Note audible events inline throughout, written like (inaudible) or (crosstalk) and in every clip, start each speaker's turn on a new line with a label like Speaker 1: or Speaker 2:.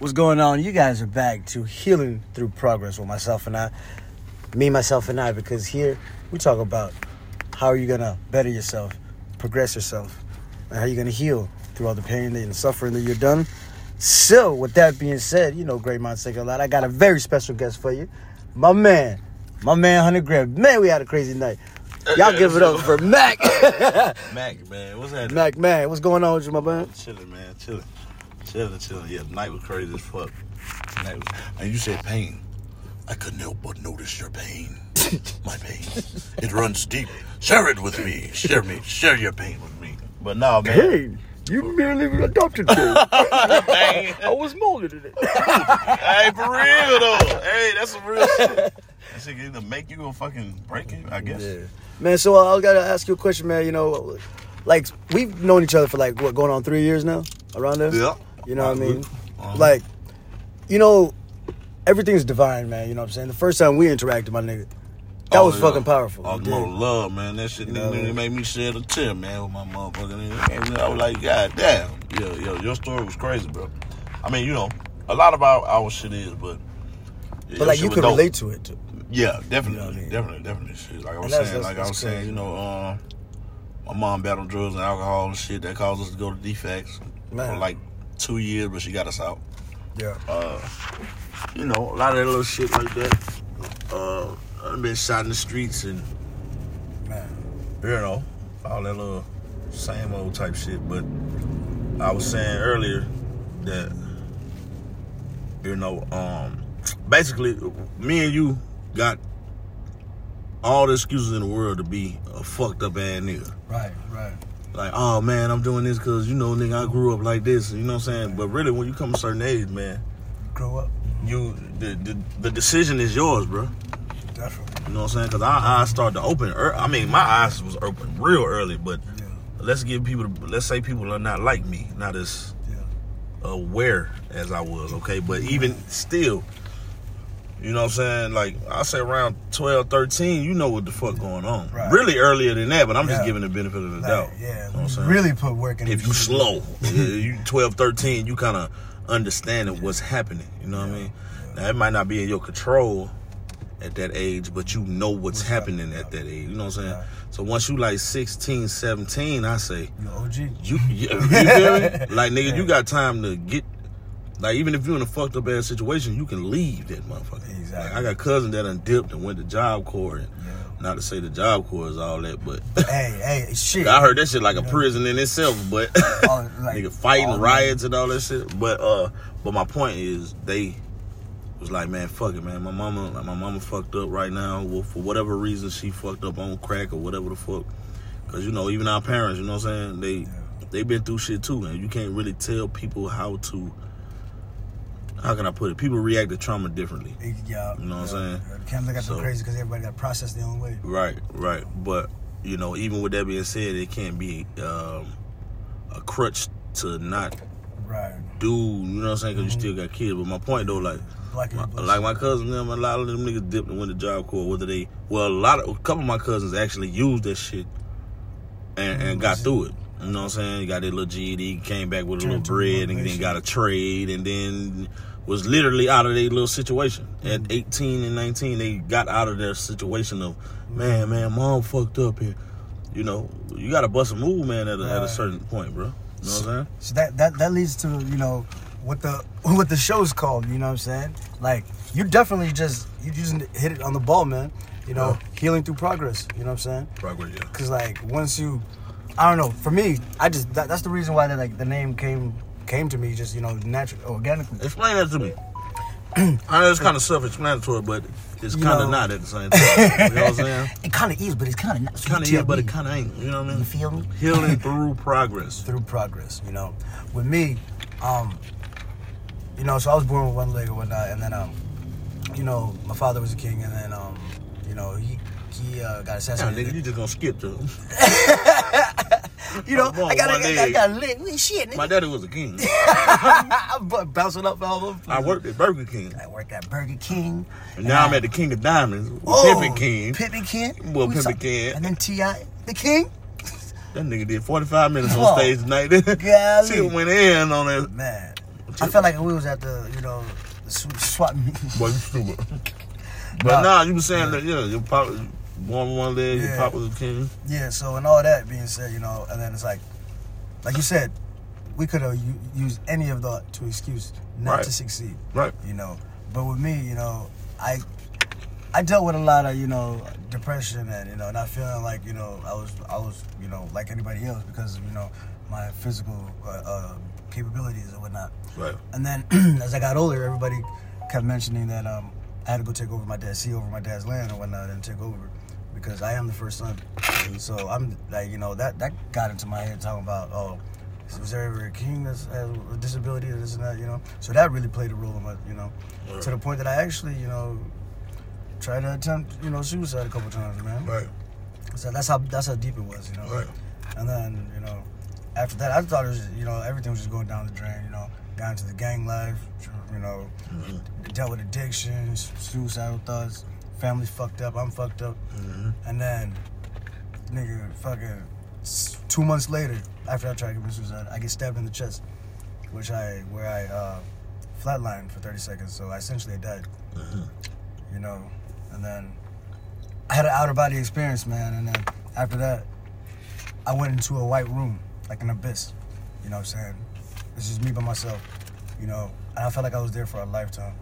Speaker 1: What's going on? You guys are back to Healing Through Progress with myself and I. Me, myself, and I, because here we talk about how are you going to better yourself, progress yourself, and how you're going to heal through all the pain and suffering that you've done. So, with that being said, you know, great minds think a lot. I got a very special guest for you. My man, my man, 100 Graham. Man, we had a crazy night. Y'all give it up for Mac. (laughs)
Speaker 2: Mac, man, what's that?
Speaker 1: Mac, man, what's going on with you, my man?
Speaker 2: Chilling, man, chilling, chilling, chilling. Yeah, the night was crazy as fuck. Night was, and you said pain. I couldn't help but notice your pain. (laughs) My pain. It runs deep. Share it with me. Share me. Share your pain with me. But no, man.
Speaker 1: Hey, you merely adopted me. (laughs) I was molded in it.
Speaker 2: hey, for real though. Hey, that's some real shit. That shit can either make you or fucking break you, I guess.
Speaker 1: Yeah. Man, so uh, I gotta ask you a question, man. You know, like we've known each other for like what going on three years now, around there.
Speaker 2: Yeah.
Speaker 1: You know what I mean? Like, you know, everything's divine, man. You know what I'm saying? The first time we interacted, my nigga, that
Speaker 2: Oh,
Speaker 1: was
Speaker 2: yeah.
Speaker 1: fucking powerful.
Speaker 2: Oh, the more love, man. That shit
Speaker 1: You know
Speaker 2: nigga, made me shed a tear, man, with my motherfucking nigga. And I was like, God damn. Yo, yo, your story was crazy, bro. I mean, you know, a lot about our our shit is, but.
Speaker 1: But like you could relate to it. Too.
Speaker 2: Yeah, definitely,
Speaker 1: You know I mean?
Speaker 2: definitely, definitely. Shit. Like I was
Speaker 1: that's-
Speaker 2: saying,
Speaker 1: that's-
Speaker 2: like I was saying, you know, uh, my mom battled drugs and alcohol and shit that caused us to go to DFCS
Speaker 1: Man.
Speaker 2: like two years, but she got us out.
Speaker 1: Yeah.
Speaker 2: Uh, you know, a lot of that little shit like that. Uh, I've been shot in the streets and
Speaker 1: Man.
Speaker 2: you know, all that little same old type shit. But I was saying earlier that you know, um, basically, me and you got all the excuses in the world to be a fucked up ass nigga.
Speaker 1: Right. Right.
Speaker 2: Like, oh man, I'm doing this because you know, nigga, I grew up like this. You know what I'm saying? But really, when you come a certain age, man,
Speaker 1: Grow up.
Speaker 2: you the the, the decision is yours, bro.
Speaker 1: Definitely.
Speaker 2: You know what I'm saying? Because our eyes started to open. ear- I mean, my eyes was open real early, but
Speaker 1: Yeah.
Speaker 2: let's give people. Let's say people are not like me, not as
Speaker 1: Yeah.
Speaker 2: aware as I was. Okay, but even still, you know what I'm saying? Like I say, around 12, 13, you know what the fuck going on.
Speaker 1: Right.
Speaker 2: Really earlier than that, but I'm just giving the benefit of the
Speaker 1: Like,
Speaker 2: doubt.
Speaker 1: yeah.
Speaker 2: You know what I'm saying?
Speaker 1: really put work in.
Speaker 2: if you slow, (laughs) yeah, you 12, 13, you kind of understanding what's happening. You know what I mean? Now it might not be in your control at that age, but you know what's,
Speaker 1: What's
Speaker 2: happening at that age. You know what I'm saying?
Speaker 1: Right.
Speaker 2: So once you like 16, 17, I say,
Speaker 1: You OG.
Speaker 2: you, you, (laughs) you feel me? (laughs) Like nigga, you got time to get. Like even if you're in a fucked up ass situation, you can leave that motherfucker.
Speaker 1: Exactly.
Speaker 2: Like, I got cousins that done dipped and went to Job Corps. And
Speaker 1: Yeah.
Speaker 2: Not to say the Job Corps is all that, but (laughs)
Speaker 1: Hey, hey, shit.
Speaker 2: I heard that shit like a prison in itself. But
Speaker 1: All- (laughs) like,
Speaker 2: nigga fighting riots and all that shit. But uh, but my point is they was like, man, fuck it, man. My mama, like, my mama fucked up right now. Well, for whatever reason, she fucked up on crack or whatever the fuck. Cause you know, even our parents, you know what I'm saying? They they been through shit too, and you can't really tell people how to. How can I put it? People react to trauma differently.
Speaker 1: Yeah.
Speaker 2: You know what I'm
Speaker 1: yeah.
Speaker 2: saying?
Speaker 1: Can't look at
Speaker 2: So-
Speaker 1: them crazy because everybody got processed their own way.
Speaker 2: Right, right. But you know, even with that being said, it can't be um, a crutch to not
Speaker 1: Right.
Speaker 2: do. You know what I'm saying? Because you still got kids. But my point though, like, my, like my cousin, them, a lot of them niggas dipped and went to job corps. Whether they, well, a lot of a couple of my cousins actually used that shit and, and got through it. You know what I'm saying? He got their little GED, came back with a little bread, and then got a trade, and then was literally out of their little situation. At mm-hmm. 18 and 19, they got out of their situation of, man, man, mom fucked up here. You know, you got to bust a move, man, at a, at a certain point, bro. You know what I'm saying?
Speaker 1: So that that that leads to you know what the (laughs) what the show's called. You know what I'm saying? Like you definitely just you just hit it on the ball, man. You know, healing through progress. You know what I'm saying?
Speaker 2: Progress, yeah.
Speaker 1: Because like once you, I don't know. For me, I just that, that's the reason why that like the name came came to me just you know naturally organically.
Speaker 2: Explain that to me. (clears throat) I know it's kind of self-explanatory, but it's kind of not at the same time. You know what I'm (laughs) saying?
Speaker 1: It kind of is, but it's kind of not. So
Speaker 2: Kind of is, but it kind of ain't. You know what I mean?
Speaker 1: You feel me?
Speaker 2: Healing (laughs) through progress.
Speaker 1: through progress, you know. With me, um, you know, so I was born with one leg or whatnot, and then um, you know, my father was a king, and then um, you know, he he uh, got assassinated.
Speaker 2: nigga, you just gonna skip to him. (laughs)
Speaker 1: you know, I got I got, I got. Well, Shit,
Speaker 2: My daddy was a king. (laughs)
Speaker 1: I'm bouncing up all over.
Speaker 2: I worked at Burger King.
Speaker 1: I worked at Burger King.
Speaker 2: And now I'm at the King of Diamonds with
Speaker 1: Oh,
Speaker 2: Pimpin' King.
Speaker 1: Pimpin' King.
Speaker 2: Well,
Speaker 1: We
Speaker 2: Pimpin' King.
Speaker 1: And then T.I. the King.
Speaker 2: That nigga did 45 minutes on stage tonight. (laughs)
Speaker 1: Golly.
Speaker 2: Shit went in on that.
Speaker 1: Man. I felt like we was at the, you know, the sw- swap meet.
Speaker 2: Boy, you stupid. But
Speaker 1: Nah.
Speaker 2: nah, you were saying that yeah, your pop one one leg,
Speaker 1: Yeah.
Speaker 2: pop was a king.
Speaker 1: Yeah, so and all that being said, you know, and then it's like, like you said, we could have used any of that to excuse not
Speaker 2: Right.
Speaker 1: to succeed,
Speaker 2: Right.
Speaker 1: you know. But with me, you know, I I dealt with a lot of you know depression and you know not feeling like you know I was I was you know like anybody else because of you know my physical uh, uh, capabilities and whatnot.
Speaker 2: Right.
Speaker 1: And then (clears throat) as I got older, everybody kept mentioning that um, I had to go take over my dad, see over my dad's land and whatnot, and take over because I am the first son. And so I'm like, you know, that that got into my head talking about, oh, was there ever a king that has a disability or this and that, you know? So that really played a role in my, you know,
Speaker 2: Right.
Speaker 1: to the point that I actually, you know, tried to attempt, you know, suicide a couple times, man.
Speaker 2: Right.
Speaker 1: So that's how that's how deep it was, you know.
Speaker 2: Right.
Speaker 1: And then, you know, after that, I thought it was, you know, everything was just going down the drain, you know, got into the gang life, you know,
Speaker 2: Mm-hmm.
Speaker 1: dealt with addictions, suicidal thoughts, family fucked up, I'm fucked up.
Speaker 2: Mhm.
Speaker 1: And then, nigga, fucking two months later, after I tried to commit suicide, I get stabbed in the chest, which I, where I uh, flatlined for 30 seconds, so I essentially died,
Speaker 2: Mhm.
Speaker 1: you know. And then I had an outer body experience, man, and then after that, I went into a white room, like an abyss. You know what I'm saying? It's just me by myself, you know. And I felt like I was there for a lifetime.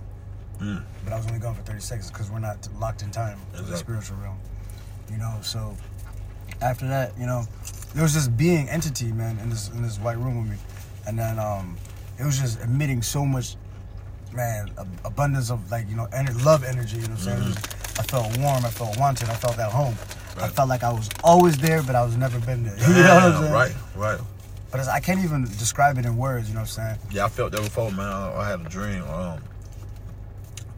Speaker 2: Mm.
Speaker 1: But I was only gone for 30 seconds because we're not locked in time in the spiritual realm. You know, so after that, you know, there was this being entity, man, in this in this white room with me. And then um it was just emitting so much man, abundance of like, you know, ener- love energy, you know what I'm saying? It was- I felt warm, I felt wanted, I felt at home. I
Speaker 2: Mm-hmm.
Speaker 1: Felt like I was always there, but I was never been there. (laughs) You know what I'm saying?
Speaker 2: right, right.
Speaker 1: But I can't even describe it in words, you know what I'm saying?
Speaker 2: Yeah, I felt that before, man. I, I had a dream. Um,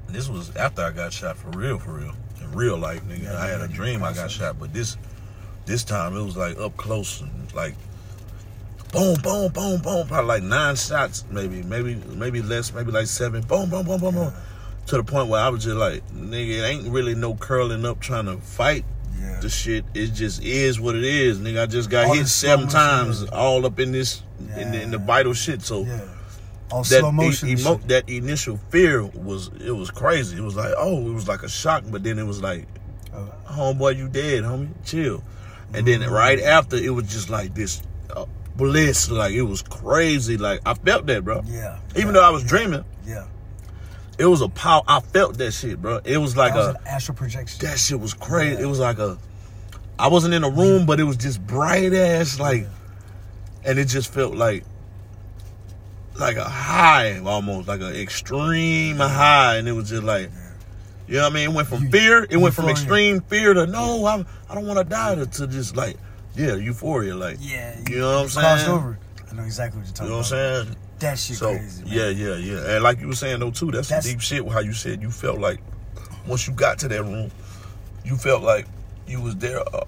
Speaker 2: this was after I got shot for real, for real, in real life, nigga.
Speaker 1: Yeah,
Speaker 2: I had
Speaker 1: yeah,
Speaker 2: a dream I got shot, but this, this time it was like up close and like, boom, boom, boom, boom, probably like nine shots, maybe, maybe, maybe less, maybe like seven, boom, boom, boom, boom, boom, to the point where I was just like, nigga, it ain't really no curling up trying to fight
Speaker 1: Yeah.
Speaker 2: the shit. It just is what it is, nigga. I just got
Speaker 1: All
Speaker 2: hit seven times,
Speaker 1: yeah.
Speaker 2: all up in this, in, the, in the vital shit. So
Speaker 1: Yeah. All
Speaker 2: that
Speaker 1: slow motion.
Speaker 2: e- emo- that initial fear was it was crazy. It was like oh, it was like a shock, but then it was like,
Speaker 1: Uh,
Speaker 2: homeboy, you dead, homie, chill. And then right after, it was just like this uh, bliss, like it was crazy. Like I felt that, bro.
Speaker 1: yeah.
Speaker 2: Even
Speaker 1: yeah,
Speaker 2: though I was dreaming,
Speaker 1: Yeah.
Speaker 2: it was a power. I felt that shit, bro. It was like
Speaker 1: was
Speaker 2: a
Speaker 1: an astral projection.
Speaker 2: that shit was crazy.
Speaker 1: Yeah.
Speaker 2: It was like a. I wasn't in a room, but it was just bright ass, like, and it just felt like, like a high, almost like an extreme high, and it was just like, you know what I mean? It went from fear, it went from extreme fear to no, I, I don't want to die to, to just like, yeah, euphoria, like,
Speaker 1: Yeah.
Speaker 2: you know what I'm
Speaker 1: saying? crossed over. I know exactly what you're
Speaker 2: You
Speaker 1: talking
Speaker 2: know what
Speaker 1: about.
Speaker 2: I'm saying?
Speaker 1: That shit
Speaker 2: So
Speaker 1: crazy. Man.
Speaker 2: yeah, yeah, yeah, and like you were saying though too, that's,
Speaker 1: That's-
Speaker 2: some deep shit. How you said you felt like once you got to that room, you felt like you was there uh,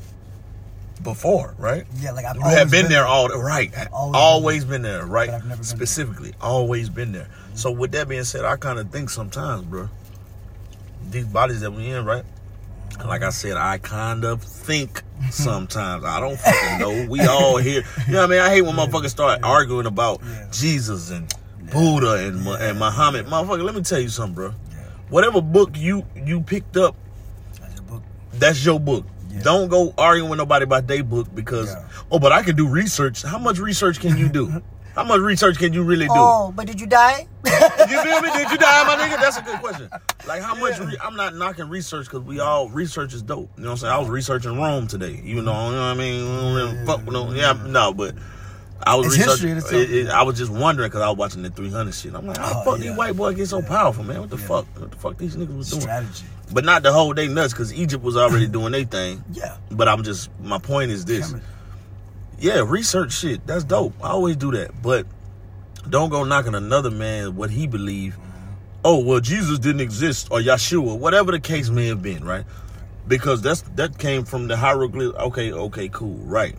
Speaker 2: before, right?
Speaker 1: Yeah, like I've
Speaker 2: You
Speaker 1: always
Speaker 2: had been, there all right,
Speaker 1: Always
Speaker 2: always,
Speaker 1: been
Speaker 2: been there, right?
Speaker 1: But I've never been there.
Speaker 2: Specifically, always been there. So with that being said, I kind of think sometimes, bro, these bodies that we in, right? Like I said, I kind of think (laughs) sometimes. I don't fucking know. We all here. You know what I mean? I hate when motherfuckers start arguing about
Speaker 1: Yeah.
Speaker 2: Jesus and Buddha and and Muhammad. Motherfucker, let me tell you something, bro.
Speaker 1: Yeah.
Speaker 2: Whatever book you you picked up,
Speaker 1: That's your book.
Speaker 2: that's your book.
Speaker 1: Yeah.
Speaker 2: Don't go arguing with nobody about their book because
Speaker 1: Yeah.
Speaker 2: oh, but I can do research. How much research can you do? (laughs) How much research can you really do?
Speaker 1: Oh, but did you die?
Speaker 2: You feel me? Did you die, my nigga? That's a good question. Like, how much? Re- I'm not knocking research because we all research is dope. You know what I'm saying? I was researching Rome today, even though you know what I mean. We don't really fuck with no, yeah, no, but I was
Speaker 1: It's history
Speaker 2: researching. It, it, I was just wondering because I was watching the 300 shit. I'm like, how the
Speaker 1: Oh,
Speaker 2: fuck
Speaker 1: yeah.
Speaker 2: these white boys get so powerful, man? What the
Speaker 1: Yeah.
Speaker 2: fuck? What the fuck these niggas was doing? But not the whole day nuts because Egypt was already (coughs) doing their thing.
Speaker 1: Yeah.
Speaker 2: But I'm just my point is this. Yeah, research shit. That's dope. I always do that. But don't go knocking another man what he believe. Mm-hmm. Oh, well, Jesus didn't exist or Yeshua, whatever the case may have been, right? Because that's that came from the hieroglyph. Okay, okay, cool, right.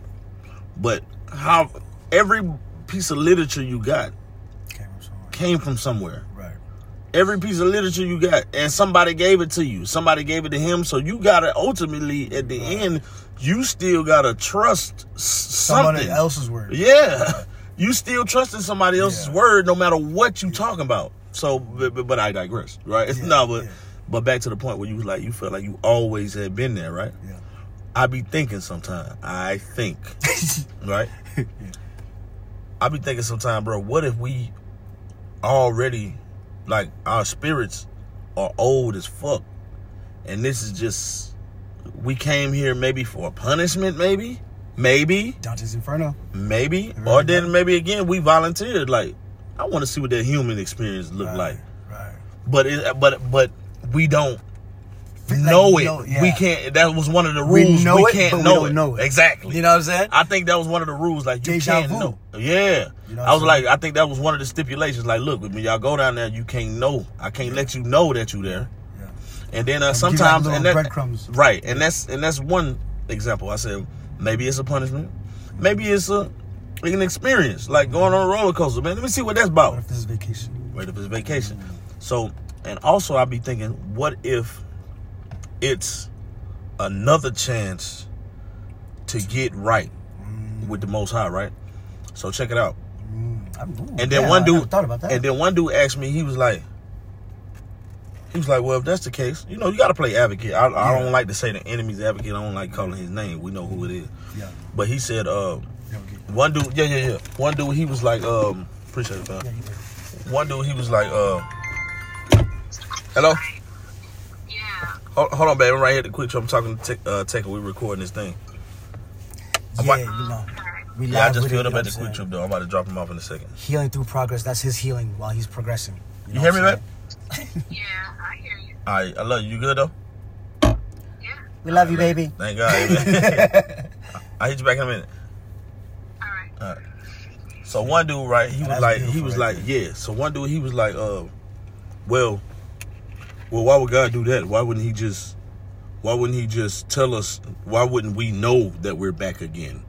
Speaker 2: But how every piece of literature you got
Speaker 1: Came from somewhere.
Speaker 2: came from somewhere. Every piece of literature you got, and somebody gave it to you. Somebody gave it to him, so you gotta ultimately, at the end, you still gotta trust s-
Speaker 1: Somebody else's word.
Speaker 2: Yeah. (laughs) you still trusting somebody else's
Speaker 1: Yeah.
Speaker 2: word no matter what you talking about. So, but, but- but I digress, right? (laughs)
Speaker 1: Yeah,
Speaker 2: no, but
Speaker 1: yeah.
Speaker 2: but back to the point where you was like you felt like you always had been there, right?
Speaker 1: Yeah.
Speaker 2: I be thinking sometimes. I think, (laughs) right? I be thinking sometimes, bro. What if we already like our spirits are old as fuck, and this is just we came here maybe for a punishment, maybe, maybe,
Speaker 1: Dante's Inferno.
Speaker 2: maybe,
Speaker 1: Right,
Speaker 2: or then maybe again we volunteered. Like I want to see what that human experience look
Speaker 1: Right,
Speaker 2: like,
Speaker 1: Right.
Speaker 2: but it, but but we don't know it.
Speaker 1: know- yeah.
Speaker 2: We can't. That was one of the
Speaker 1: We
Speaker 2: rules.
Speaker 1: know
Speaker 2: we
Speaker 1: it,
Speaker 2: can't
Speaker 1: we
Speaker 2: know,
Speaker 1: don't
Speaker 2: it.
Speaker 1: know it.
Speaker 2: Exactly.
Speaker 1: You know what I'm saying?
Speaker 2: I think that was one of the rules. Like you
Speaker 1: Deja
Speaker 2: can't
Speaker 1: vu.
Speaker 2: know. Yeah.
Speaker 1: You know
Speaker 2: I was like. I think that was one of the stipulations. Like, look, when y'all go down there, you can't know. I can't let you know that you're there.
Speaker 1: Yeah.
Speaker 2: And then uh,
Speaker 1: you
Speaker 2: sometimes, and that,
Speaker 1: breadcrumbs.
Speaker 2: right, and that's and that's one example. I said maybe it's a punishment, maybe it's a like an experience, like going on a roller coaster. Man, let me see what that's about.
Speaker 1: What if this is vacation?
Speaker 2: What if it's vacation? So, and also I'll be thinking, what if it's another chance to get right with the Most High, right? So check it out.
Speaker 1: Mm, ooh,
Speaker 2: And then
Speaker 1: yeah,
Speaker 2: one dude
Speaker 1: thought about that.
Speaker 2: And then one dude asked me, he was like, he was like, well, if that's the case, you know, you got to play advocate. I, I don't like to say the enemy's advocate. I don't like calling his name. We know who it is.
Speaker 1: yeah.
Speaker 2: But he said, uh, one dude, yeah, yeah, yeah. One dude, he was like, um, appreciate it.
Speaker 1: Yeah.
Speaker 2: One dude, he was like, uh, hello.
Speaker 3: Yeah.
Speaker 2: Hold, hold on, baby. I'm right here at the QuikTrip. I'm talking to Tek, uh, Tek, and we recording this thing. I'm
Speaker 1: Yeah,
Speaker 2: like-
Speaker 1: you know. We
Speaker 2: Yeah, I just
Speaker 1: with
Speaker 2: filled up at the
Speaker 1: what
Speaker 2: quick trip, though. I'm about to drop him off in a second.
Speaker 1: Healing through progress. That's his healing while he's progressing.
Speaker 2: You
Speaker 1: know
Speaker 2: hear me,
Speaker 1: what
Speaker 2: man?
Speaker 3: Yeah, I hear you.
Speaker 2: All right, I love you. You good, though?
Speaker 3: Yeah.
Speaker 1: We love you, baby.
Speaker 2: Thank God. (laughs) I'll hit you back in a minute.
Speaker 3: All right.
Speaker 2: All right. So one dude, right? He was like, he was
Speaker 1: right
Speaker 2: like, yeah. So one dude, he was like, uh, well, well, why would God do that? Why wouldn't He just, why wouldn't He just tell us? Why wouldn't we know that we're back again?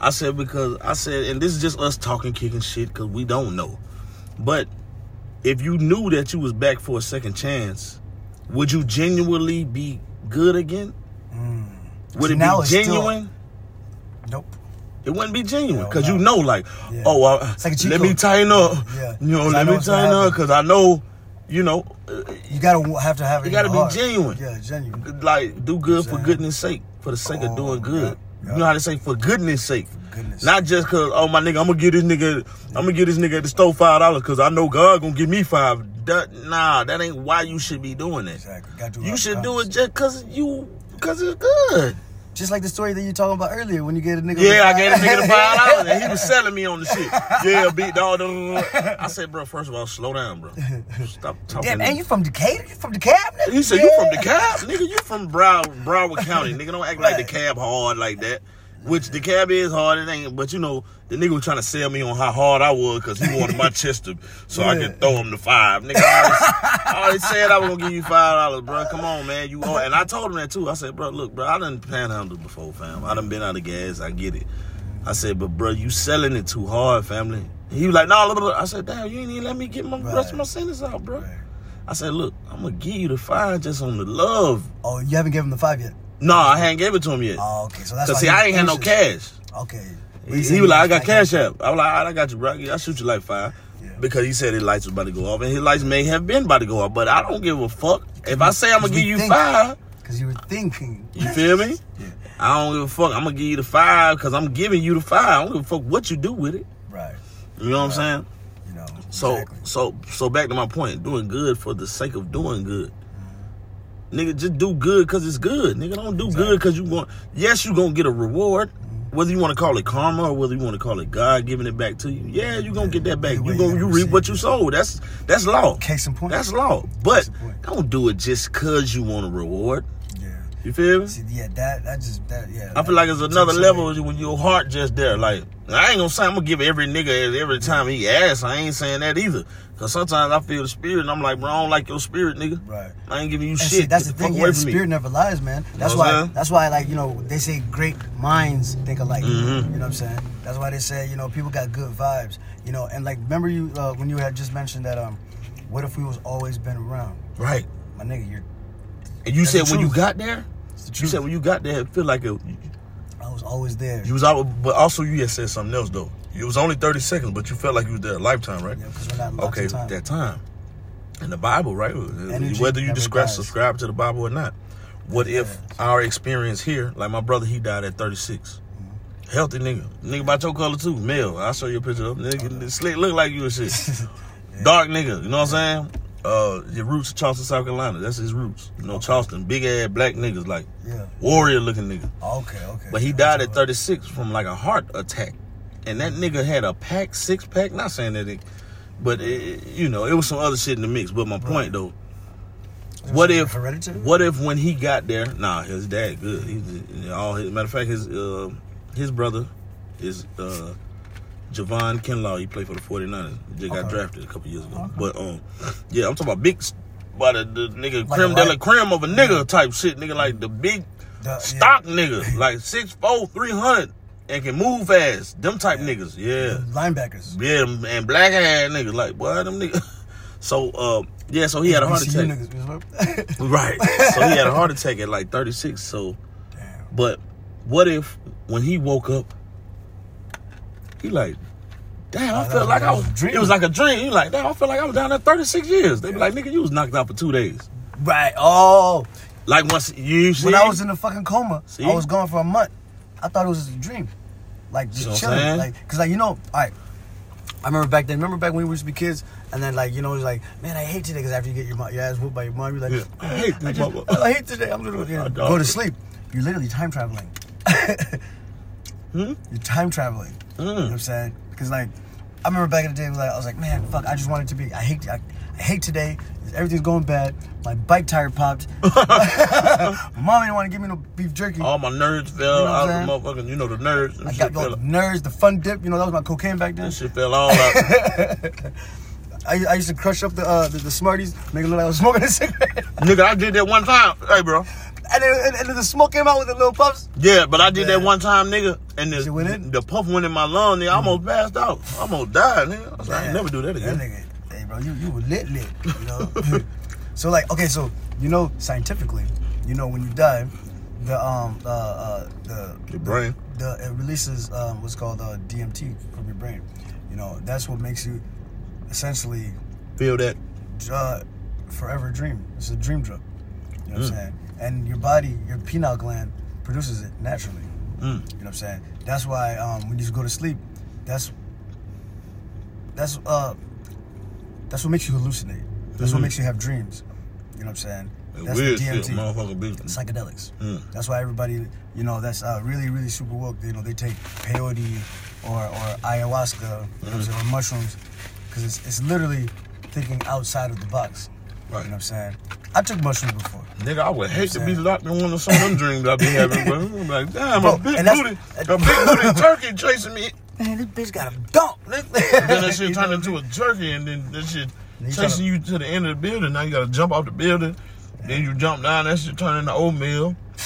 Speaker 2: I said because I said, and this is just us talking, kicking shit because we don't know. But if you knew that you was back for a second chance, would you genuinely be good again? Would
Speaker 1: See,
Speaker 2: it
Speaker 1: now
Speaker 2: be
Speaker 1: it's still-
Speaker 2: genuine?
Speaker 1: Nope.
Speaker 2: It wouldn't be genuine because
Speaker 1: no.
Speaker 2: you know, like,
Speaker 1: Yeah.
Speaker 2: oh, uh,
Speaker 1: like
Speaker 2: let me tighten up.
Speaker 1: Yeah.
Speaker 2: You know, let me tighten up because I know, you know,
Speaker 1: You gotta have to have it.
Speaker 2: You gotta be
Speaker 1: heart.
Speaker 2: genuine.
Speaker 1: Yeah, genuine.
Speaker 2: like do good for goodness sake, for the sake of
Speaker 1: Oh,
Speaker 2: doing good.
Speaker 1: yeah,
Speaker 2: You know how to say for goodness sake,
Speaker 1: Goodness.
Speaker 2: not just cause oh my nigga, I'm gonna give this nigga, I'm gonna give this nigga at the store five dollars cause I know God gonna give me five. That, nah, that ain't why you should be doing it.
Speaker 1: exactly. Do
Speaker 2: You should do it just cause you, cause it's good.
Speaker 1: Just like the story that you talking about earlier when you get a nigga.
Speaker 2: Yeah, I gave a nigga the five dollars, and he was selling me on the shit. Yeah, beat dog. I said, bro, first of all, slow down, bro. Stop talking.
Speaker 1: Damn, and you from Decatur? You from DeKalb?
Speaker 2: He said, "You from the cab, nigga? You from Brow- Broward County, nigga? Don't act like DeKalb hard like that. Which DeKalb is hard, it ain't. But you know, the nigga was trying to sell me on how hard I was because he wanted my (laughs) chest to, so I could throw him the five. Nigga, I already, (laughs) I already said I was gonna give you five dollars, bro. Come on, man. You owe, and I told him that too. I said, bro, look, bro, I done panhandled before, fam. I done been out of gas. I get it. I said, but bro, you selling it too hard, family. He was like, no, look. I said, damn, you ain't even let me get my rest of my
Speaker 1: Right.
Speaker 2: sentence out, bro.
Speaker 1: Right.
Speaker 2: I said, look, I'm gonna give you the five just on the love.
Speaker 1: Oh, you haven't given him the five yet.
Speaker 2: No, I hadn't gave it to him yet.
Speaker 1: Oh, okay. So that's
Speaker 2: Cause
Speaker 1: why
Speaker 2: see, I ain't had no cash.
Speaker 1: Okay.
Speaker 2: He, he was like, I got cash app. I was like, all right, I got you, bro. I shoot you like five.
Speaker 1: Yeah.
Speaker 2: Because he said his lights was about to go off, and his lights may have been about to go off, but I don't give a fuck. If I say I'm gonna give you
Speaker 1: think-
Speaker 2: five,
Speaker 1: Because you were thinking.
Speaker 2: you feel me?
Speaker 1: Yeah.
Speaker 2: I don't give a fuck. I'm gonna give you the five because I'm giving you the five. I don't give a fuck what you do with it.
Speaker 1: Right.
Speaker 2: You know what I'm saying?
Speaker 1: You know.
Speaker 2: So
Speaker 1: exactly.
Speaker 2: so so back to my point, doing good for the sake of doing good. Nigga, just do good because it's good. Nigga, don't do good because you want. Yes, you gonna get a reward, whether you want to call it karma or whether you want to call it God giving it back to you. Yeah, you gonna get that back. You gonna
Speaker 1: you
Speaker 2: reap what you sold. That's that's law.
Speaker 1: Case in point.
Speaker 2: That's law. But don't do it just cause you want a reward.
Speaker 1: yeah.
Speaker 2: You feel me?
Speaker 1: See, yeah, that that just that yeah.
Speaker 2: I feel like it's another level when your heart just there. Like I ain't gonna say I'm gonna give every nigga every time he asks. I ain't saying that either. Cause sometimes I feel the spirit and I'm like, bro, I don't like your spirit, nigga.
Speaker 1: Right.
Speaker 2: I ain't giving you
Speaker 1: And
Speaker 2: shit.
Speaker 1: see, that's
Speaker 2: Get
Speaker 1: the thing.
Speaker 2: away
Speaker 1: Yeah, the
Speaker 2: from me.
Speaker 1: spirit never lies, man. That's
Speaker 2: what I'm
Speaker 1: why. That's why, like you know, they say great minds think alike.
Speaker 2: Mhm.
Speaker 1: You know what I'm saying? That's why they say you know people got good vibes. You know, and like remember you uh, when you had just mentioned that um, what if we was always been around,
Speaker 2: Right.
Speaker 1: my nigga? You're
Speaker 2: And you said when you got there,
Speaker 1: it's the
Speaker 2: you said when you got there, it feel like it.
Speaker 1: I was always there.
Speaker 2: you was out, but also you had said something else though. It was only 30 seconds, but you felt like you was there a lifetime, right?
Speaker 1: Yeah, because we're not
Speaker 2: Okay,
Speaker 1: time.
Speaker 2: that time. In the Bible, right?
Speaker 1: Energy
Speaker 2: Whether you
Speaker 1: never
Speaker 2: subscribe,
Speaker 1: dies.
Speaker 2: subscribe to the Bible or not. What if our experience here, like my brother, he died at 36. Healthy nigga. Nigga about your color too. Male. I'll show you a picture of him. Nigga, slick look like you and shit. (laughs) Dark nigga. You know what I'm saying? Uh, your roots Charleston, South Carolina. That's his roots. You know, Charleston. Big ass black niggas, like
Speaker 1: Yeah.
Speaker 2: warrior looking nigga.
Speaker 1: Okay, okay.
Speaker 2: But he died at 36 from like a heart attack. And that nigga had a pack, six pack. Not saying that it, but it, you know, it was some other shit in the mix. But my point though, what if,
Speaker 1: Hereditary?
Speaker 2: what if when he got there, nah, his dad good. He's all his, matter of fact, his uh, his brother is uh, Javon Kinlaw. He played for the 49ers. He just got
Speaker 1: Okay.
Speaker 2: drafted a couple years ago.
Speaker 1: Okay.
Speaker 2: But um, yeah, I'm talking about big, by the, the nigga
Speaker 1: Like
Speaker 2: creme de la creme of a nigga type shit, nigga like the big
Speaker 1: The- yeah.
Speaker 2: stock nigga, like 6'4", 300, and can move fast. Them type niggas, yeah.
Speaker 1: Linebackers.
Speaker 2: Yeah, and black ass niggas, like, boy, them niggas. (laughs) So, uh, yeah, so he had a heart attack.
Speaker 1: niggas. (laughs)
Speaker 2: Right. So he had a heart (laughs) attack at like 36. So,
Speaker 1: Damn.
Speaker 2: but what if when he woke up, he like, damn,
Speaker 1: Oh,
Speaker 2: I felt like I
Speaker 1: was
Speaker 2: was,
Speaker 1: dream.
Speaker 2: it was like a dream. He like, damn, I felt like I was down there 36 years. They be like, nigga, you was knocked out for two days.
Speaker 1: Right. Oh,
Speaker 2: Like once you see,
Speaker 1: when I was in the fucking coma,
Speaker 2: See?
Speaker 1: I was gone for a month. I thought it was just a dream, like just
Speaker 2: I'm
Speaker 1: chilling, like because like you know, all right. I remember back then. Remember back when we used to be kids, and then like you know, it was like, man, I hate today because after you get your, your ass whooped by your mom, you're like,
Speaker 2: Yeah. I hate
Speaker 1: I, just- I hate today. I'm gonna you know, go to sleep. You're literally time traveling. (laughs)
Speaker 2: Hmm?
Speaker 1: You're time traveling. You know what I'm
Speaker 2: Mm.
Speaker 1: saying? Because like, I remember back in the day, like I was like, man, fuck, I just wanted to be. I hate, I, I hate today. Everything's going bad. My bike tire popped. (laughs) My mom didn't want to give me no beef jerky.
Speaker 2: All my nerds fell
Speaker 1: You know
Speaker 2: out of the motherfucking, you know, the nerds.
Speaker 1: I got the nerds, the fun dip. You know, that was my cocaine back then.
Speaker 2: that shit fell all out. (laughs)
Speaker 1: I, I used to crush up the, uh, the the Smarties, make it look like I was smoking a cigarette,
Speaker 2: Nigga, I did that one time. Hey, bro.
Speaker 1: and then, and, and then the smoke came out with the little puffs.
Speaker 2: Yeah, but I did that one time, nigga, and
Speaker 1: Shit went in?
Speaker 2: the, the puff went in my lung, nigga. I almost passed out. I almost died, nigga. I was like, I never do that again.
Speaker 1: nigga, hey bro, you you were lit lit. You know. (laughs) so like, okay, so you know scientifically, you know when you die, the um uh, uh the
Speaker 2: Your brain.
Speaker 1: the it releases um, what's called uh, DMT from your brain. You know that's what makes you essentially
Speaker 2: Feel that?
Speaker 1: uh, forever dream. It's a dream drug. You know what
Speaker 2: Mm.
Speaker 1: I'm saying? And your body, your pineal gland produces it naturally.
Speaker 2: Mm.
Speaker 1: You know what I'm saying? That's why um, when you go to sleep, that's that's uh that's what makes you hallucinate. That's what
Speaker 2: Mhm.
Speaker 1: makes you have dreams. You know what I'm saying? That's
Speaker 2: weird
Speaker 1: the
Speaker 2: shit,
Speaker 1: DMT.
Speaker 2: motherfucker. Be,
Speaker 1: Psychedelics.
Speaker 2: Mm.
Speaker 1: That's why everybody, you know, that's uh, really, really super woke. You know, they take peyote or, or ayahuasca you know what I'm saying, or mushrooms because it's, it's literally thinking outside of the box.
Speaker 2: Right.
Speaker 1: You know what I'm saying? I took mushrooms before.
Speaker 2: Nigga, I would hate to be locked in one of some of them dreams I be having, bro. I'm like, damn,
Speaker 1: Bro,
Speaker 2: a big booty, a big booty turkey chasing me.
Speaker 1: Man, this bitch got a dump. (laughs)
Speaker 2: Then that shit turned into a turkey, and then that shit
Speaker 1: You
Speaker 2: chasing you to the end of the building. Now you gotta jump off the building. Then you jump down, that shit turn into oatmeal. (laughs)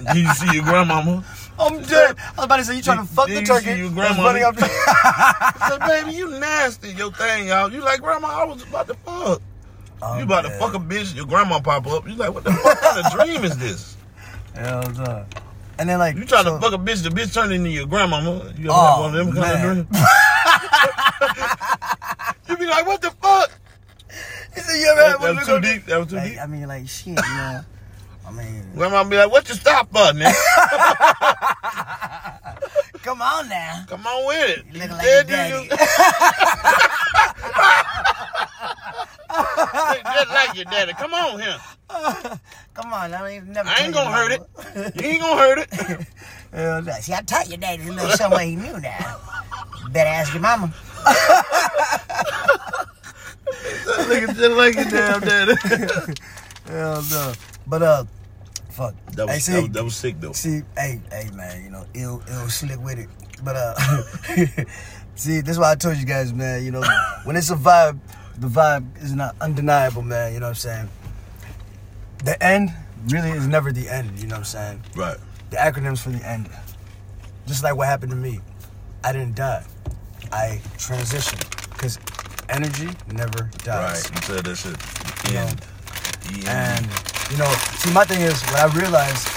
Speaker 2: then you see your grandmama.
Speaker 1: I'm dead. I was about to say, you trying to fuck the
Speaker 2: you
Speaker 1: turkey. that's
Speaker 2: grandma.
Speaker 1: running up the-
Speaker 2: I said, baby, you nasty, your thing out. You like, grandma, I was about to fuck.
Speaker 1: I'm
Speaker 2: you about
Speaker 1: dead.
Speaker 2: to fuck a bitch, your grandma pop up. You like, what the fuck kind of dream is this?
Speaker 1: Hell no. And then like
Speaker 2: You trying
Speaker 1: so-
Speaker 2: to fuck a bitch, the bitch turn into your grandmama. You ever
Speaker 1: Oh,
Speaker 2: have one of them kind
Speaker 1: man.
Speaker 2: of dreams? (laughs) (laughs) you be like, what the fuck?
Speaker 1: He said, you ever had
Speaker 2: That,
Speaker 1: one
Speaker 2: that was too deep. That was too
Speaker 1: Like,
Speaker 2: deep.
Speaker 1: I mean, like shit, you know. I mean,
Speaker 2: Grandma be like, what you stop button? (laughs)
Speaker 1: come on now.
Speaker 2: Come on with it.
Speaker 1: You look
Speaker 2: You
Speaker 1: like your daddy. (laughs) (laughs)
Speaker 2: Just like your daddy. Come on here.
Speaker 1: Come on, I mean, never.
Speaker 2: I ain't gonna hurt it. You ain't gonna hurt it.
Speaker 1: Hell no. See, I taught your daddy a little something he knew now. Better ask your mama.
Speaker 2: Look at just like your damn daddy.
Speaker 1: Hell no. But uh, fuck.
Speaker 2: That
Speaker 1: hey,
Speaker 2: was,
Speaker 1: see,
Speaker 2: that was, that was sick though.
Speaker 1: see, hey, hey, man, you know, ill, ill, slick with it. But uh, (laughs) see, this is why I told you guys, man. You know, when it's a vibe, the vibe is not undeniable, man. You know what I'm saying? The end really is never the end. You know what I'm saying?
Speaker 2: Right.
Speaker 1: the acronyms for the end. Just like what happened to me. I didn't die. I transitioned. Because energy never dies. Right.
Speaker 2: You said that shit.
Speaker 1: Know,
Speaker 2: End. End.
Speaker 1: And, you know, see, my thing is, what I realized,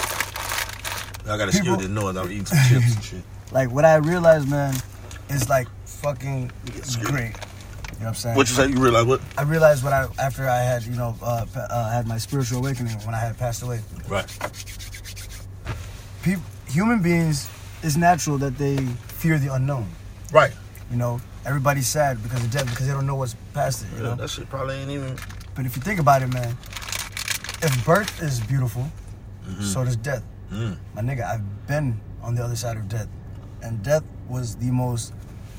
Speaker 2: I gotta
Speaker 1: people-
Speaker 2: the noise. I'm eating some chips and shit. (laughs)
Speaker 1: like what I realized, man, is like fucking
Speaker 2: me.
Speaker 1: great. You know what I'm saying?
Speaker 2: What you say? You realize what?
Speaker 1: I realized what I after I had you know uh, uh, had my spiritual awakening when I had passed away.
Speaker 2: Right.
Speaker 1: Peop human beings, it's natural that they fear the unknown.
Speaker 2: Right.
Speaker 1: You know, everybody's sad because of death because they don't know what's past it. You
Speaker 2: Yeah,
Speaker 1: know,
Speaker 2: that shit probably ain't even.
Speaker 1: but if you think about it, man, if birth is beautiful, so does death.
Speaker 2: Mm.
Speaker 1: My nigga, I've been on the other side of death, and death was the most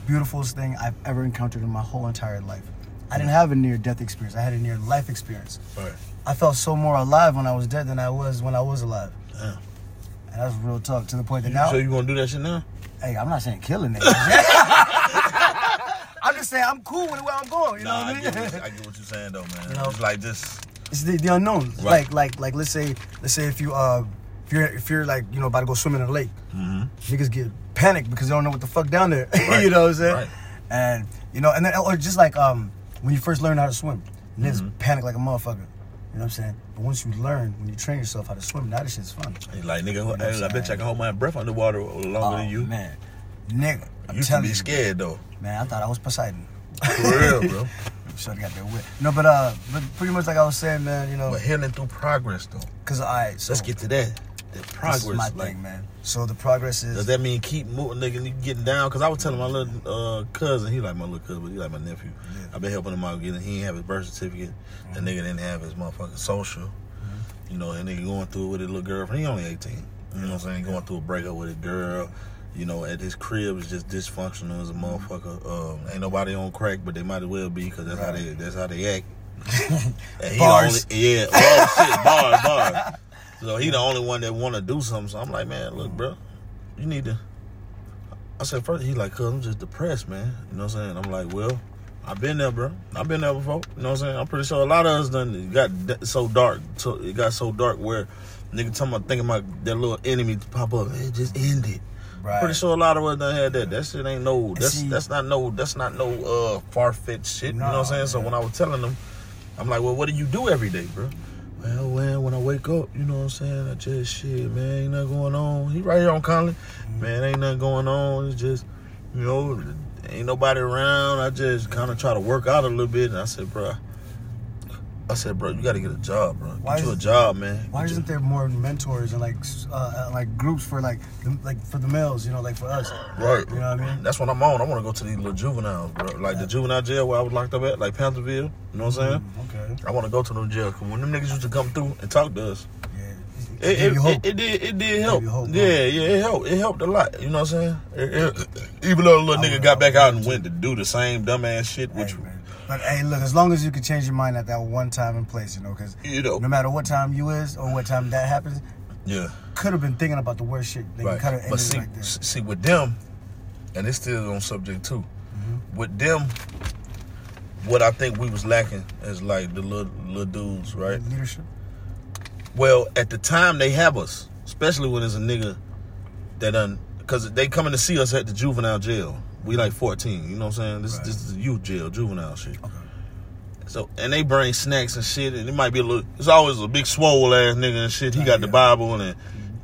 Speaker 1: beautifulest thing I've ever encountered in my whole entire life. I didn't have a near-death experience. I had a near-life experience.
Speaker 2: Right.
Speaker 1: I felt so more alive when I was dead than I was when I was alive.
Speaker 2: Damn.
Speaker 1: And that's real talk to the point that now,
Speaker 2: So you gonna do that shit now?
Speaker 1: hey, I'm not saying killing niggas. (laughs) I'm just saying I'm cool with where I'm going. You know what I
Speaker 2: I
Speaker 1: mean?
Speaker 2: get, what, I get what you're saying though, man.
Speaker 1: You know?
Speaker 2: It's like this.
Speaker 1: It's the, the unknown.
Speaker 2: Right.
Speaker 1: Like like like let's say let's say if you uh if you're if you're like you know about to go swimming in a lake,
Speaker 2: Mm-hmm.
Speaker 1: niggas get panicked because they don't know what the fuck down there. (laughs)
Speaker 2: Right.
Speaker 1: you know what I'm saying?
Speaker 2: Right.
Speaker 1: And you know, and then or just like um when you first learn how to swim, niggas
Speaker 2: Mm-hmm.
Speaker 1: panic like a motherfucker. You know what I'm saying? But once you learn, when you train yourself how to swim, now this shit's fun.
Speaker 2: Like, nigga,
Speaker 1: what
Speaker 2: hey,
Speaker 1: I'm
Speaker 2: I bet you I can hold my breath underwater longer
Speaker 1: oh
Speaker 2: than you.
Speaker 1: man, nigga, I'm
Speaker 2: You
Speaker 1: telling
Speaker 2: be
Speaker 1: you,
Speaker 2: scared though.
Speaker 1: man. I thought I was Poseidon.
Speaker 2: For real, bro. (laughs)
Speaker 1: Sure, got that wit. No, but uh, but pretty much like I was saying, man. You know,
Speaker 2: But healing through progress though.
Speaker 1: cause I so
Speaker 2: Let's get to that. The
Speaker 1: this
Speaker 2: progress.
Speaker 1: is my
Speaker 2: like,
Speaker 1: thing, man. So the progress is
Speaker 2: Does that mean keep moving, nigga, getting down? Cause I was telling my little uh, cousin, he like my little cousin, but he like my nephew.
Speaker 1: Yeah.
Speaker 2: I've been helping him out getting. He didn't have his birth certificate. The nigga didn't have his motherfucking social.
Speaker 1: Mm-hmm.
Speaker 2: You know, and nigga going through it with his little girlfriend. He only eighteen. You know what I'm saying? Going through a breakup with his girl. You know, at his crib is just dysfunctional as a motherfucker. Um, ain't nobody on crack, but they might as well be because that's how they that's how they act. (laughs)
Speaker 1: Bars.
Speaker 2: Only, yeah, oh shit, (laughs) bars, bars. So he the only one that want to do something. So I'm like, man, look, bro, you need to. I said first, he like, cuz I'm just depressed, man. You know what I'm saying? I'm like, well, I've been there, bro. I've been there before. You know what I'm saying? I'm pretty sure a lot of us done it got so dark. So it got so dark where nigga talking about thinking about that little enemy to pop up. Hey, just end it.
Speaker 1: Right.
Speaker 2: Pretty sure a lot of us done had that. That shit ain't no. That's
Speaker 1: see-
Speaker 2: that's not no. That's not no uh far fetched shit. you know what I'm saying? So when I was telling them, I'm like, well, what do you do every day, bro? Well, man, when I wake up, you know what I'm saying? I just shit, man, ain't nothing going on. He right here on Conley.
Speaker 1: Mm-hmm.
Speaker 2: Man, ain't nothing going on. It's just, you know, ain't nobody around. I just kind of try to work out a little bit. And I said, bro, I said, bro, you got to get a job, bro.
Speaker 1: Why
Speaker 2: Get you a job, man.
Speaker 1: Why
Speaker 2: Get
Speaker 1: isn't there more mentors and like uh, like groups for like the- like for the males? You know, like for us.
Speaker 2: Right.
Speaker 1: You know what I mean?
Speaker 2: That's what I'm on. I want to go to these little juveniles, bro. Like the juvenile jail where I was locked up at, like Pantherville. You know what I'm saying?
Speaker 1: Mm, okay.
Speaker 2: I want to go to them jail. Cause when them niggas used to come through and talk to us,
Speaker 1: Yeah.
Speaker 2: it, it, it, it did it did help.
Speaker 1: hope,
Speaker 2: yeah, yeah, it helped. It helped a lot. You know what I'm saying? Even though the little
Speaker 1: I
Speaker 2: nigga got back out and went to do the same dumbass shit, which
Speaker 1: Hey. But hey, look, as long as you can change your mind at that one time and place, you know, because
Speaker 2: you know,
Speaker 1: no matter what time you is or what time that happens,
Speaker 2: yeah,
Speaker 1: could have been thinking about the worst shit. They
Speaker 2: right.
Speaker 1: could have ended
Speaker 2: But see,
Speaker 1: like that.
Speaker 2: s- see with them, and it's still on subject too.
Speaker 1: Mm-hmm.
Speaker 2: With them, what I think we was lacking is like the little little dudes, right?
Speaker 1: Leadership.
Speaker 2: Well, at the time they have us, especially when it's a nigga that done, because they coming to see us at the juvenile jail. We like 14, you know what I'm saying? This,
Speaker 1: Right.
Speaker 2: this is youth jail, juvenile shit.
Speaker 1: Okay.
Speaker 2: So, and they bring snacks and shit, and it might be a little, it's always a big swole ass nigga and shit. He got the. Bible and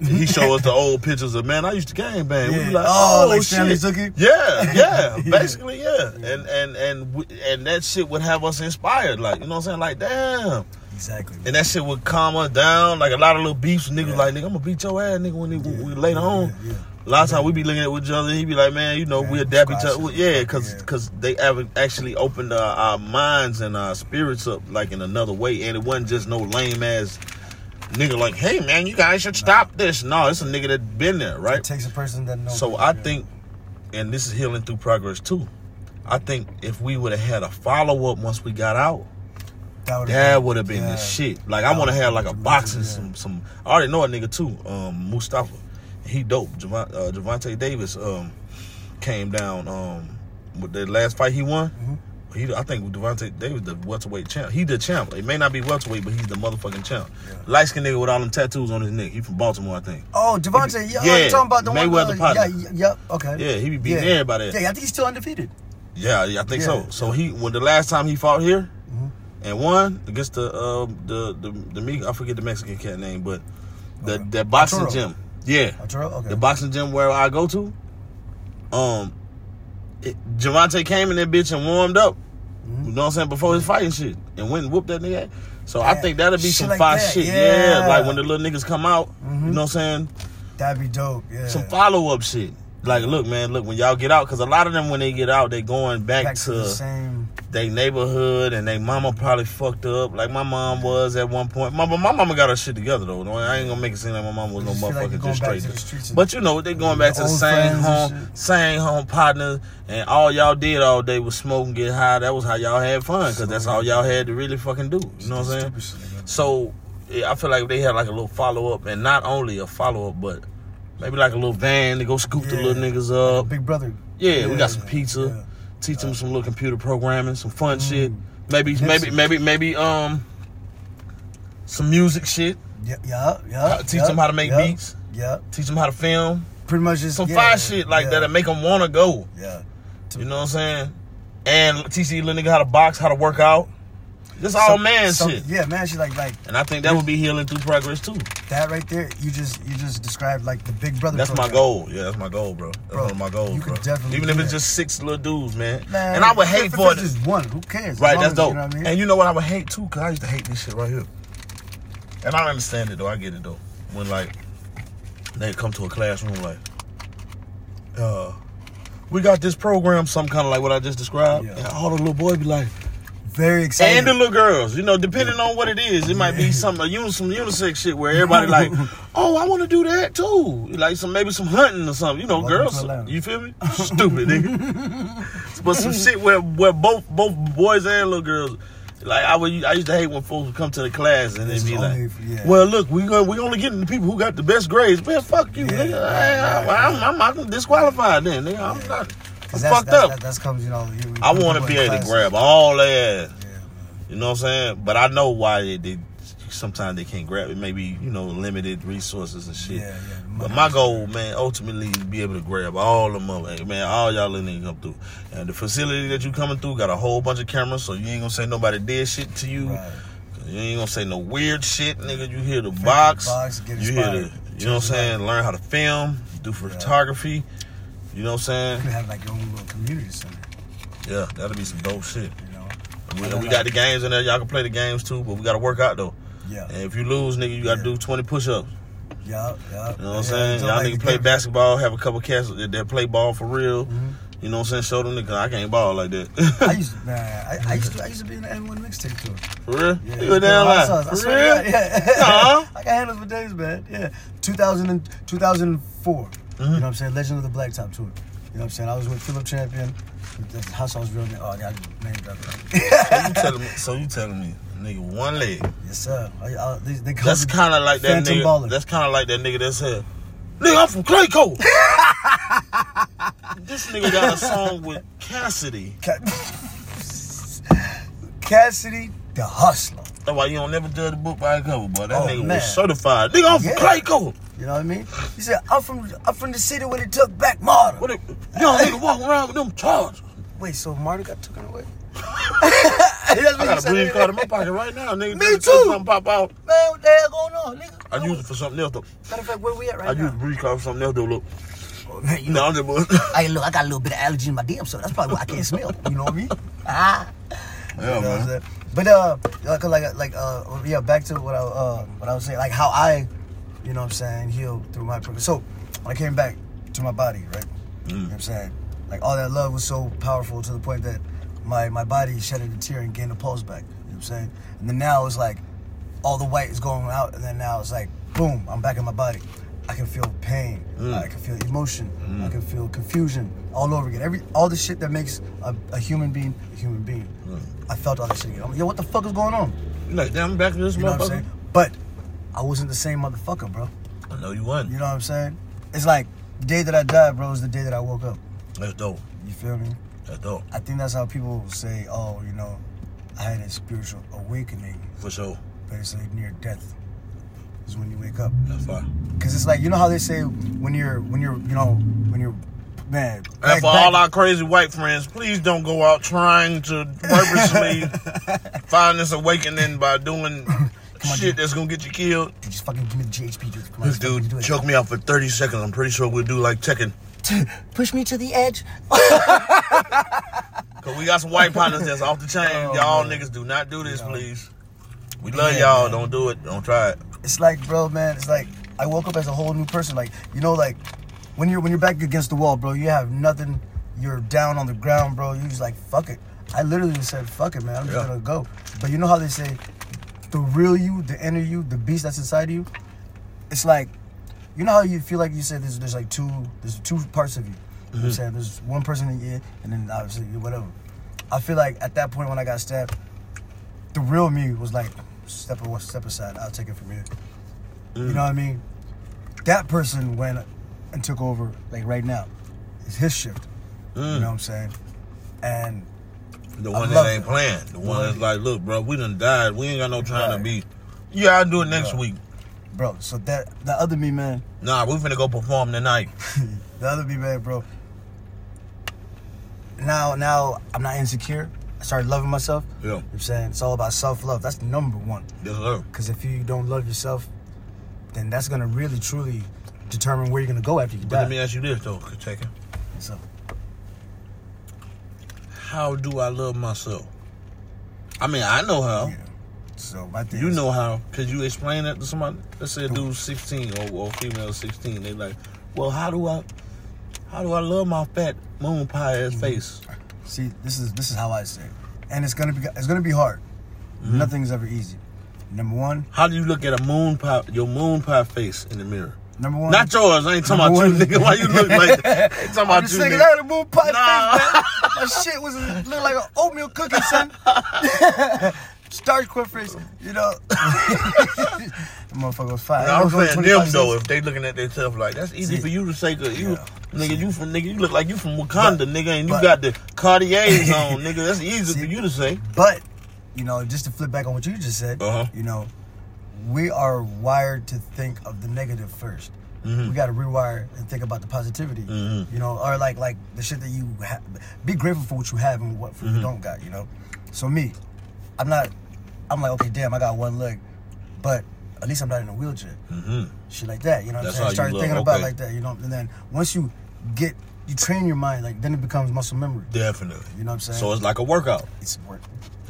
Speaker 2: he show us the old pictures of, man, I used to gang bang. We
Speaker 1: Yeah.
Speaker 2: be like,
Speaker 1: Oh,
Speaker 2: oh,
Speaker 1: like
Speaker 2: shit. Yeah, (laughs) yeah,
Speaker 1: Yeah.
Speaker 2: basically, yeah. And, and, and, we- and that shit would have us inspired, like, you know what I'm saying? Like, damn.
Speaker 1: Exactly.
Speaker 2: And that shit would calm us down. Like a lot of little beefs, niggas
Speaker 1: Yeah.
Speaker 2: like, nigga, I'm gonna beat your ass, nigga, when we, we later
Speaker 1: yeah,
Speaker 2: on. A lot of times we be looking at each other, he be like, man, you know,
Speaker 1: Yeah,
Speaker 2: we adapt each other.
Speaker 1: it.
Speaker 2: Yeah, cause,
Speaker 1: Yeah.
Speaker 2: cause they actually opened our, our minds and our spirits up like in another way. And it wasn't just no lame ass nigga like, hey man, you guys should stop this. No, it's a nigga that been there, right?
Speaker 1: It takes a person that knows.
Speaker 2: So I think, and this is healing through progress too. I think if we would have had a follow up once we got out, that would have been
Speaker 1: yeah.
Speaker 2: the shit. Like I want to have like a boxing,
Speaker 1: yeah.
Speaker 2: some some. I already know a nigga too, um, Mustafa. He dope. Javon, uh, Gervonta Davis um came down um with the last fight he won.
Speaker 1: Mhm.
Speaker 2: He, I think Devontae Davis the welterweight champ. He the champ. It may not be welterweight, but he's the motherfucking champ.
Speaker 1: Yeah.
Speaker 2: Light skinned nigga with all them tattoos on his neck. He from Baltimore, I think.
Speaker 1: Oh, Devontae, yeah,
Speaker 2: Yeah,
Speaker 1: talking about the
Speaker 2: Mayweather
Speaker 1: one? uh. Yeah, yeah, okay.
Speaker 2: Yeah, he be beating
Speaker 1: yeah.
Speaker 2: everybody.
Speaker 1: Yeah, I think he's still undefeated.
Speaker 2: Yeah, yeah, I think
Speaker 1: Yeah.
Speaker 2: so. So he when the last time he fought here
Speaker 1: Mhm.
Speaker 2: and won against the um the the the Me- I forget the Mexican cat name, but the
Speaker 1: Okay.
Speaker 2: that boxing
Speaker 1: Arturo.
Speaker 2: gym. Yeah.
Speaker 1: Okay.
Speaker 2: The boxing gym where I go to, Um, it, Gervonta came in that bitch and warmed up.
Speaker 1: Mm-hmm.
Speaker 2: You know what I'm saying? Before his fighting shit, and went and whooped that nigga. So I think that'll be
Speaker 1: shit
Speaker 2: some
Speaker 1: like
Speaker 2: fire
Speaker 1: that,
Speaker 2: shit.
Speaker 1: yeah.
Speaker 2: Yeah. like when the little niggas come out. You know what I'm saying?
Speaker 1: That'd be dope. Yeah.
Speaker 2: Some follow up shit. Like, look, man, look when y'all get out, because a lot of them when they get out, they going back,
Speaker 1: Back
Speaker 2: to,
Speaker 1: to the same.
Speaker 2: they neighborhood and they mama probably fucked up like my mom was at one point. My, my mama got her shit together though. I ain't gonna make it seem like my mama was no
Speaker 1: feel like
Speaker 2: motherfucker just straight.
Speaker 1: to the streets and-
Speaker 2: but you know they going back to the same home, same home partners, and all y'all did all day was smoke and get high. That was how y'all had fun because that's all y'all had to really fucking do. You know what I'm saying?
Speaker 1: Stupid shit like that.
Speaker 2: So I feel like they had like a little follow up, and not only a follow up, but maybe like a little van to go scoop the little niggas up.
Speaker 1: Big brother.
Speaker 2: Yeah, we got some pizza.
Speaker 1: yeah.
Speaker 2: Teach them some little computer programming, some fun shit.
Speaker 1: Mm.
Speaker 2: Maybe, maybe, maybe, maybe, um, some music shit.
Speaker 1: Yeah, yeah, yeah.
Speaker 2: Teach
Speaker 1: yeah,
Speaker 2: them how to make
Speaker 1: yeah,
Speaker 2: beats.
Speaker 1: Yeah,
Speaker 2: Teach them how to film.
Speaker 1: pretty much just
Speaker 2: Some
Speaker 1: yeah,
Speaker 2: fire shit like
Speaker 1: yeah,
Speaker 2: that'll make them want to go.
Speaker 1: Yeah,
Speaker 2: You know what I'm saying? And teach these little nigga how to box, how to work out. This all
Speaker 1: Some-
Speaker 2: man
Speaker 1: some-
Speaker 2: shit.
Speaker 1: Yeah, man shit like like
Speaker 2: And I think that would be healing through progress too.
Speaker 1: that right there. You just you just described like the Big Brother.
Speaker 2: That's my goal. Yeah, that's my goal, bro. That's
Speaker 1: Bro,
Speaker 2: one of my goals,
Speaker 1: you
Speaker 2: bro. Even if it's
Speaker 1: that.
Speaker 2: just six little dudes, man.
Speaker 1: Man,
Speaker 2: and I would hate for
Speaker 1: it's
Speaker 2: it.
Speaker 1: just one. Who cares?
Speaker 2: Right, that's
Speaker 1: as-
Speaker 2: dope.
Speaker 1: You know what I mean?
Speaker 2: And you know what I would hate too? Cause I used to hate this shit right here. And I understand it though. I get it though. When like they come to a classroom like, uh, we got this program, some kind of like what I just described.
Speaker 1: Yeah.
Speaker 2: And all the little boys be like,
Speaker 1: Very excited.
Speaker 2: and the little girls, you know, depending on what it is, it might be some a uni, some unisex shit where everybody like, (laughs) oh, I want to do that too, like some maybe some hunting or something, you know,
Speaker 1: Welcome
Speaker 2: girls.
Speaker 1: to Atlanta.
Speaker 2: You feel me? (laughs) Stupid nigga. (laughs) but some shit where where both both boys and little girls. Like I would, I used to hate when folks would come to the class and they'd be like,
Speaker 1: yeah.
Speaker 2: "Well, look, we go, we only getting the people who got the best grades." Man, fuck you,
Speaker 1: Yeah,
Speaker 2: nigga.
Speaker 1: right,
Speaker 2: I, am I'm, I'm disqualified then, nigga. I'm not.
Speaker 1: That's,
Speaker 2: fucked
Speaker 1: that's,
Speaker 2: up.
Speaker 1: That, that's comes, you know. You,
Speaker 2: I want to be able to grab all that.
Speaker 1: Yeah.
Speaker 2: You know what I'm saying? But I know why they, they sometimes they can't grab it. Maybe you know limited resources and shit.
Speaker 1: Yeah, yeah.
Speaker 2: But my goal, man, ultimately is be able to grab all them up, Hey, man. All y'all little niggas come through, and the facility that you coming through got a whole bunch of cameras, so you ain't gonna say nobody did shit to you.
Speaker 1: Right.
Speaker 2: You ain't gonna say no weird shit, nigga. You hear the box,
Speaker 1: box,
Speaker 2: you hear the, you know what I'm saying? Learn how to film, do photography. You know what I'm
Speaker 1: You
Speaker 2: saying?
Speaker 1: have like your own little community center.
Speaker 2: Yeah, that'll be some dope shit.
Speaker 1: You know.
Speaker 2: We, we
Speaker 1: I
Speaker 2: got the games in there. Y'all can play the games too, but we gotta work out though.
Speaker 1: Yeah.
Speaker 2: And if you lose, nigga, you gotta
Speaker 1: Yeah.
Speaker 2: do 20 push-ups.
Speaker 1: Yeah. Yeah.
Speaker 2: You know what I'm saying? Y'all
Speaker 1: like
Speaker 2: niggas
Speaker 1: the
Speaker 2: play basketball, have a couple cats that, play ball for real. Mm-hmm. You know what I'm saying? Show them nigga, I can't ball like that.
Speaker 1: I (laughs) used to, man, I, I used to, I used to be in the AND1 mixtape tour.
Speaker 2: for real?
Speaker 1: Yeah,
Speaker 2: you
Speaker 1: hot
Speaker 2: lie. For real?
Speaker 1: God, (laughs) yeah.
Speaker 2: Aw.
Speaker 1: I got handles for days, man. Yeah. 2000 and, 2004.
Speaker 2: Mm-hmm.
Speaker 1: You know what I'm saying? Legend of the Blacktop tour. You know what I'm saying? I was with Philip Champion. The house house real name. Oh, I got name
Speaker 2: so you telling me? So you telling me, nigga, one leg?
Speaker 1: yes, sir. I, I, they, they
Speaker 2: That's kind of like that nigga.
Speaker 1: Baller.
Speaker 2: That's kind of like that nigga that said, "Nigga, I'm from Clayco." (laughs) this nigga got a song with Cassidy.
Speaker 1: Ca- Cassidy the Hustler.
Speaker 2: That's why you don't never judge a book by a cover, boy. That
Speaker 1: Oh,
Speaker 2: nigga
Speaker 1: man.
Speaker 2: was certified. Nigga, I'm from Clayco.
Speaker 1: You know what I mean? He said, I'm from I'm from the city where they took back Marta.
Speaker 2: What? A, young nigga walking around with them charges.
Speaker 1: Wait, so Marta got taken away? (laughs) (laughs)
Speaker 2: I got a Breeze card in my pocket right now, nigga.
Speaker 1: Me too.
Speaker 2: Something pop out.
Speaker 1: Man, what the hell going on, nigga?
Speaker 2: I use it for something else though.
Speaker 1: Matter of fact, where we at right
Speaker 2: I
Speaker 1: now?
Speaker 2: I use the Breeze card for something else though. Look,
Speaker 1: Oh, man, you
Speaker 2: no,
Speaker 1: know,
Speaker 2: I'm just
Speaker 1: I (laughs) look, I got a little bit of allergy in my damn so that's probably why I can't smell. You know what I mean? Ah.
Speaker 2: Yeah,
Speaker 1: You know what I'm
Speaker 2: man.
Speaker 1: But uh, like like like uh, yeah, back to what I uh, what I was saying, like how I, you know, what I'm saying, healed through my progress. So when I came back to my body, right? You mm. know what I'm saying, like all that love was so powerful to the point that my my body shedded a tear and gained a pulse back. You know what I'm saying? And then now it's like all the white is going out, and then now it's like boom, I'm back in my body. I can feel pain. Mm. I can feel emotion. Mm. I can feel confusion all over again. Every all the shit that makes a, a human being a human being. I felt all that shit again. I'm like, yo, what the fuck is going on?
Speaker 2: Like, damn, I'm back to this
Speaker 1: You know what I'm
Speaker 2: motherfucker.
Speaker 1: saying? But I wasn't the same motherfucker, bro.
Speaker 2: I know you won.
Speaker 1: You know what I'm saying? It's like the day that I died, bro, is the day that I woke up.
Speaker 2: That's dope.
Speaker 1: You feel me?
Speaker 2: That's dope.
Speaker 1: I think that's how people say, oh, you know, I had a spiritual awakening,
Speaker 2: For sure.
Speaker 1: but it's like near death is when you wake up.
Speaker 2: That's fine.
Speaker 1: Cause it's like you know how they say when you're when you're you know when you're man.
Speaker 2: And
Speaker 1: back-
Speaker 2: for
Speaker 1: back-
Speaker 2: all our crazy white friends, please don't go out trying to (laughs) purposely find this awakening by doing
Speaker 1: on,
Speaker 2: shit
Speaker 1: dude.
Speaker 2: that's gonna get you killed.
Speaker 1: just fucking give me the GHP, dude. Come on,
Speaker 2: dude
Speaker 1: do
Speaker 2: choke me out for 30 seconds. I'm pretty sure we'll do like Tekken. (laughs)
Speaker 1: push me to the edge. (laughs)
Speaker 2: Cause we got some white partners that's off the chain.
Speaker 1: Oh,
Speaker 2: y'all
Speaker 1: man.
Speaker 2: niggas do not do this,
Speaker 1: You know.
Speaker 2: please. We love
Speaker 1: Yeah,
Speaker 2: y'all.
Speaker 1: man.
Speaker 2: Don't do it. Don't try it.
Speaker 1: It's like, bro, man. It's like I woke up as a whole new person. Like you know, like when you're when you're back against the wall, bro. You have nothing. You're down on the ground, bro. You just like fuck it. I literally just said fuck it, man. I'm just
Speaker 2: Yeah.
Speaker 1: gonna go. But you know how they say, the real you, the inner you, the beast that's inside of you. It's like, you know how you feel like you said there's there's like two there's two parts of you. You mm-hmm. know I'm saying there's one person in you, and then obviously whatever. I feel like at that point when I got stabbed, the real me was like, step a- step aside. I'll take it from here. You mm. know what I mean? That person went and took over like right now. It's his shift. You know mm. what I'm saying? And
Speaker 2: The one that ain't playing. The one that's like, look, bro, we done died. We ain't got no time to be. Yeah, I'll do it next
Speaker 1: Right.
Speaker 2: week.
Speaker 1: bro, so that the other me man,
Speaker 2: Nah, we finna go perform tonight. (laughs)
Speaker 1: the other me man, bro. Now now I'm not insecure. I started loving myself.
Speaker 2: Yeah.
Speaker 1: You know what I'm saying? It's all about self love. That's number one.
Speaker 2: Yes, sir.
Speaker 1: Because if you don't love yourself, then that's gonna really truly determine where you're gonna go after you
Speaker 2: But
Speaker 1: die.
Speaker 2: let me ask you this though, check it.
Speaker 1: So
Speaker 2: How do I love myself? I mean, I know how.
Speaker 1: yeah. So my thing
Speaker 2: You
Speaker 1: is-
Speaker 2: know how. Could you explain that to somebody? Let's say a dude's 16 or, or female 16. They like, well, how do I, how do I love my fat moon pie
Speaker 1: Mm-hmm.
Speaker 2: ass face?
Speaker 1: See, this is this is how I say, it. and it's gonna be it's gonna be hard.
Speaker 2: Mm-hmm.
Speaker 1: Nothing's ever easy. Number one,
Speaker 2: How do you look at a moon pie, your moon pie face in the mirror?
Speaker 1: Number one.
Speaker 2: Not yours. I ain't talking about
Speaker 1: Number
Speaker 2: you, nigga. Why you look like that? (laughs) I ain't talking
Speaker 1: I'm
Speaker 2: about you, nigga.
Speaker 1: that had a moon pie
Speaker 2: Nah.
Speaker 1: face. My shit was look like an oatmeal cookie, son. (laughs) Starch quick face, you know. (laughs) the motherfucker was fine.
Speaker 2: I'm
Speaker 1: was
Speaker 2: saying
Speaker 1: 25
Speaker 2: them though, if they looking at themselves like that's easy for you to say, cause you,
Speaker 1: Yeah.
Speaker 2: nigga, you from nigga, you look like you from Wakanda,
Speaker 1: But-
Speaker 2: nigga, and you
Speaker 1: but-
Speaker 2: got the Cartiers on, nigga. That's easy
Speaker 1: See.
Speaker 2: for you to say.
Speaker 1: But you know, just to flip back on what you just said,
Speaker 2: Uh-huh.
Speaker 1: you know, we are wired to think of the negative 1st
Speaker 2: Mhm.
Speaker 1: We got to rewire and think about the positivity.
Speaker 2: Mhm.
Speaker 1: You know, or like like the shit that you have. Be grateful for what you have and what
Speaker 2: Mm-hmm.
Speaker 1: you don't got. You know. So me, I'm not. I'm like, okay, damn, I got one leg, but at least I'm not in a wheelchair.
Speaker 2: Mm-hmm.
Speaker 1: Shit like that. You know what
Speaker 2: That's
Speaker 1: I'm
Speaker 2: how
Speaker 1: saying?
Speaker 2: you
Speaker 1: Start
Speaker 2: love-
Speaker 1: thinking about
Speaker 2: okay.
Speaker 1: like that. You know, and then once you get, you train your mind, like then it becomes muscle memory.
Speaker 2: Definitely.
Speaker 1: You know what I'm saying?
Speaker 2: So it's like a workout.
Speaker 1: it's work.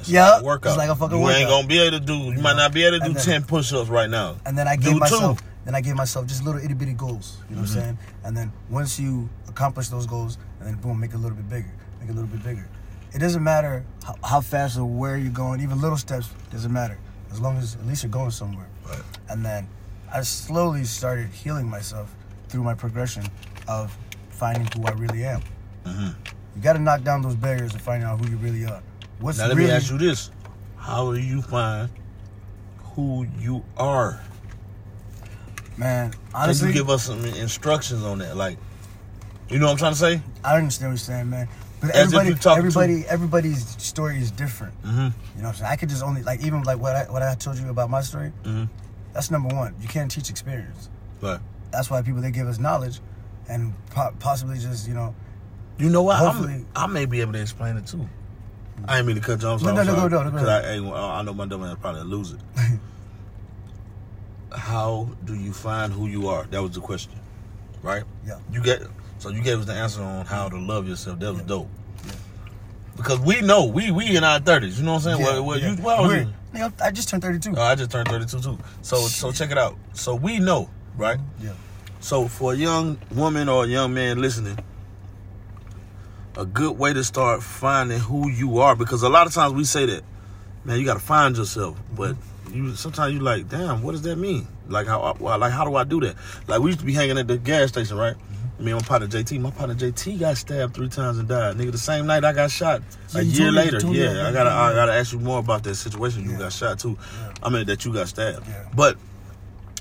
Speaker 2: It's
Speaker 1: Yeah,
Speaker 2: like a workout.
Speaker 1: it's like a fucking
Speaker 2: you
Speaker 1: workout.
Speaker 2: ain't gonna be able to do. You, might not be able to do
Speaker 1: then-
Speaker 2: ten push-ups right now.
Speaker 1: And then I
Speaker 2: Do
Speaker 1: gave myself,
Speaker 2: two.
Speaker 1: then I gave myself just little itty bitty goals. You know
Speaker 2: Mm-hmm.
Speaker 1: what I'm saying? And then once you accomplish those goals, and then boom, make it a little bit bigger, make it a little bit bigger. It doesn't matter how, how fast or where you're going. Even little steps doesn't matter as long as at least you're going somewhere.
Speaker 2: Right.
Speaker 1: And then I slowly started healing myself through my progression of finding who I really am.
Speaker 2: Mhm.
Speaker 1: You got to knock down those barriers to find out who you really are. What's
Speaker 2: Now let
Speaker 1: really
Speaker 2: me ask you this: How do you find who you are?
Speaker 1: man?
Speaker 2: Can
Speaker 1: Honestly,
Speaker 2: you give us some instructions on that? Like, you know what I'm trying to say?
Speaker 1: I understand what you're saying, man. But
Speaker 2: As
Speaker 1: everybody,
Speaker 2: talking to-
Speaker 1: everybody, everybody's story is different.
Speaker 2: Mm-hmm.
Speaker 1: You know what I'm saying? I could just only like even like what I what I told you about my story.
Speaker 2: Mm-hmm.
Speaker 1: That's number one. You can't teach experience.
Speaker 2: But
Speaker 1: That's why people they give us knowledge, and po- possibly just you know.
Speaker 2: you know what? I may be able to explain it too. I ain't mean to cut you off. so
Speaker 1: No, no, no,
Speaker 2: sorry,
Speaker 1: no, no, go
Speaker 2: Because. I, ain't- I know my dumb ass probably lose it. (laughs) How do you find who you are? That was the question, right?
Speaker 1: Yeah.
Speaker 2: You get so you gave us the answer on how to love yourself. That was
Speaker 1: Yeah.
Speaker 2: dope.
Speaker 1: Yeah.
Speaker 2: Because we know we we in our thirties. You know what I'm saying?
Speaker 1: Yeah,
Speaker 2: well, well,
Speaker 1: yeah.
Speaker 2: you, well,
Speaker 1: We're- nigga, I just turned 32.
Speaker 2: Oh, I just turned 32 too. So so check it out. So we know, right?
Speaker 1: yeah.
Speaker 2: So for a young woman or a young man listening, a good way to start finding who you are because a lot of times we say that, man, you got to find yourself, but you sometimes you like, damn, what does that mean? Like how like how do I do that? Like we used to be hanging at the gas station, right? Mm-hmm. Me and my partner JT. My partner JT got stabbed three times and died. Nigga, the same night I got shot.
Speaker 1: Yeah,
Speaker 2: a year
Speaker 1: me-
Speaker 2: later,
Speaker 1: told me
Speaker 2: yeah. I gotta, I gotta ask you more about that situation. You
Speaker 1: Yeah.
Speaker 2: got shot too.
Speaker 1: Yeah.
Speaker 2: I mean that you got stabbed,
Speaker 1: Yeah.
Speaker 2: but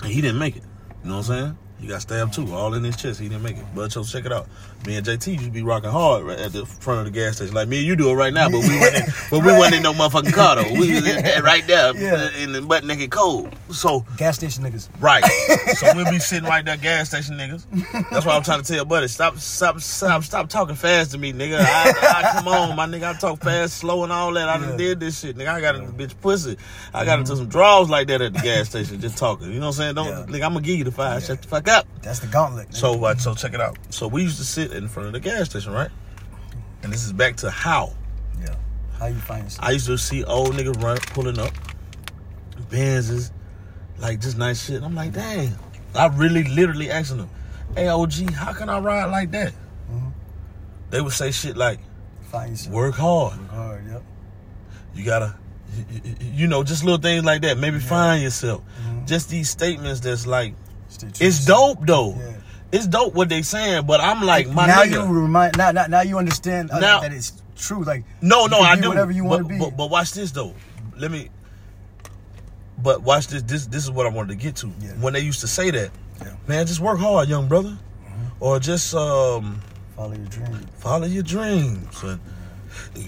Speaker 2: he didn't make it. You know what I'm saying? He got stabbed too, all in his chest. He didn't make it. But so check it out. Me and JT used to be rocking hard right at the front of the gas station, like me and you do it right now. But we wasn't, in, but we wasn't in no motherfucking car though. We (laughs) was in (laughs) right there
Speaker 1: Yeah.
Speaker 2: in the butt naked cold. So
Speaker 1: Gas station niggas.
Speaker 2: right, (laughs) so we'll be sitting right there, gas station niggas. That's why I'm trying to tell buddy, stop, stop, stop, stop talking fast to me, nigga. I, I come on, my nigga. I talk fast, slow, and all that. I done did this shit, nigga. I got a bitch pussy. I got into some draws like that at the gas station, just talking. You know what I'm saying? Don't,
Speaker 1: Yeah.
Speaker 2: nigga. I'm gonna give you the five.
Speaker 1: Yeah.
Speaker 2: Shut the fuck up.
Speaker 1: That's the gauntlet. nigga.
Speaker 2: So, uh, so check it out. So we used to sit in front of the gas station, right? And this is back to how
Speaker 1: yeah, how you find yourself?
Speaker 2: I used to see old niggas run pulling up, Benzes, like just nice shit. And I'm like, dang. I really, literally asking them, "Hey, OG, how can I ride like that?"
Speaker 1: Mhm.
Speaker 2: They would say shit like,
Speaker 1: find yourself.
Speaker 2: "Work hard.
Speaker 1: Work hard. Yep.
Speaker 2: You gotta, you, you- know, just little things like that. Maybe find yourself.
Speaker 1: Mhm.
Speaker 2: Just these statements that's like, it's dope though.
Speaker 1: Yeah.
Speaker 2: It's dope what they saying, but I'm like, my
Speaker 1: now
Speaker 2: nigga.
Speaker 1: you remind now, now now you understand uh,
Speaker 2: Now-
Speaker 1: that it's true. Like
Speaker 2: No, no, I do.
Speaker 1: whatever you want to be.
Speaker 2: But, but watch this though. Let me. But watch this. This this is what I wanted to get to.
Speaker 1: Yeah.
Speaker 2: When they used to say that,
Speaker 1: Yeah.
Speaker 2: man, just work hard, young brother, or just um,
Speaker 1: Follow your dream.
Speaker 2: follow your dreams, and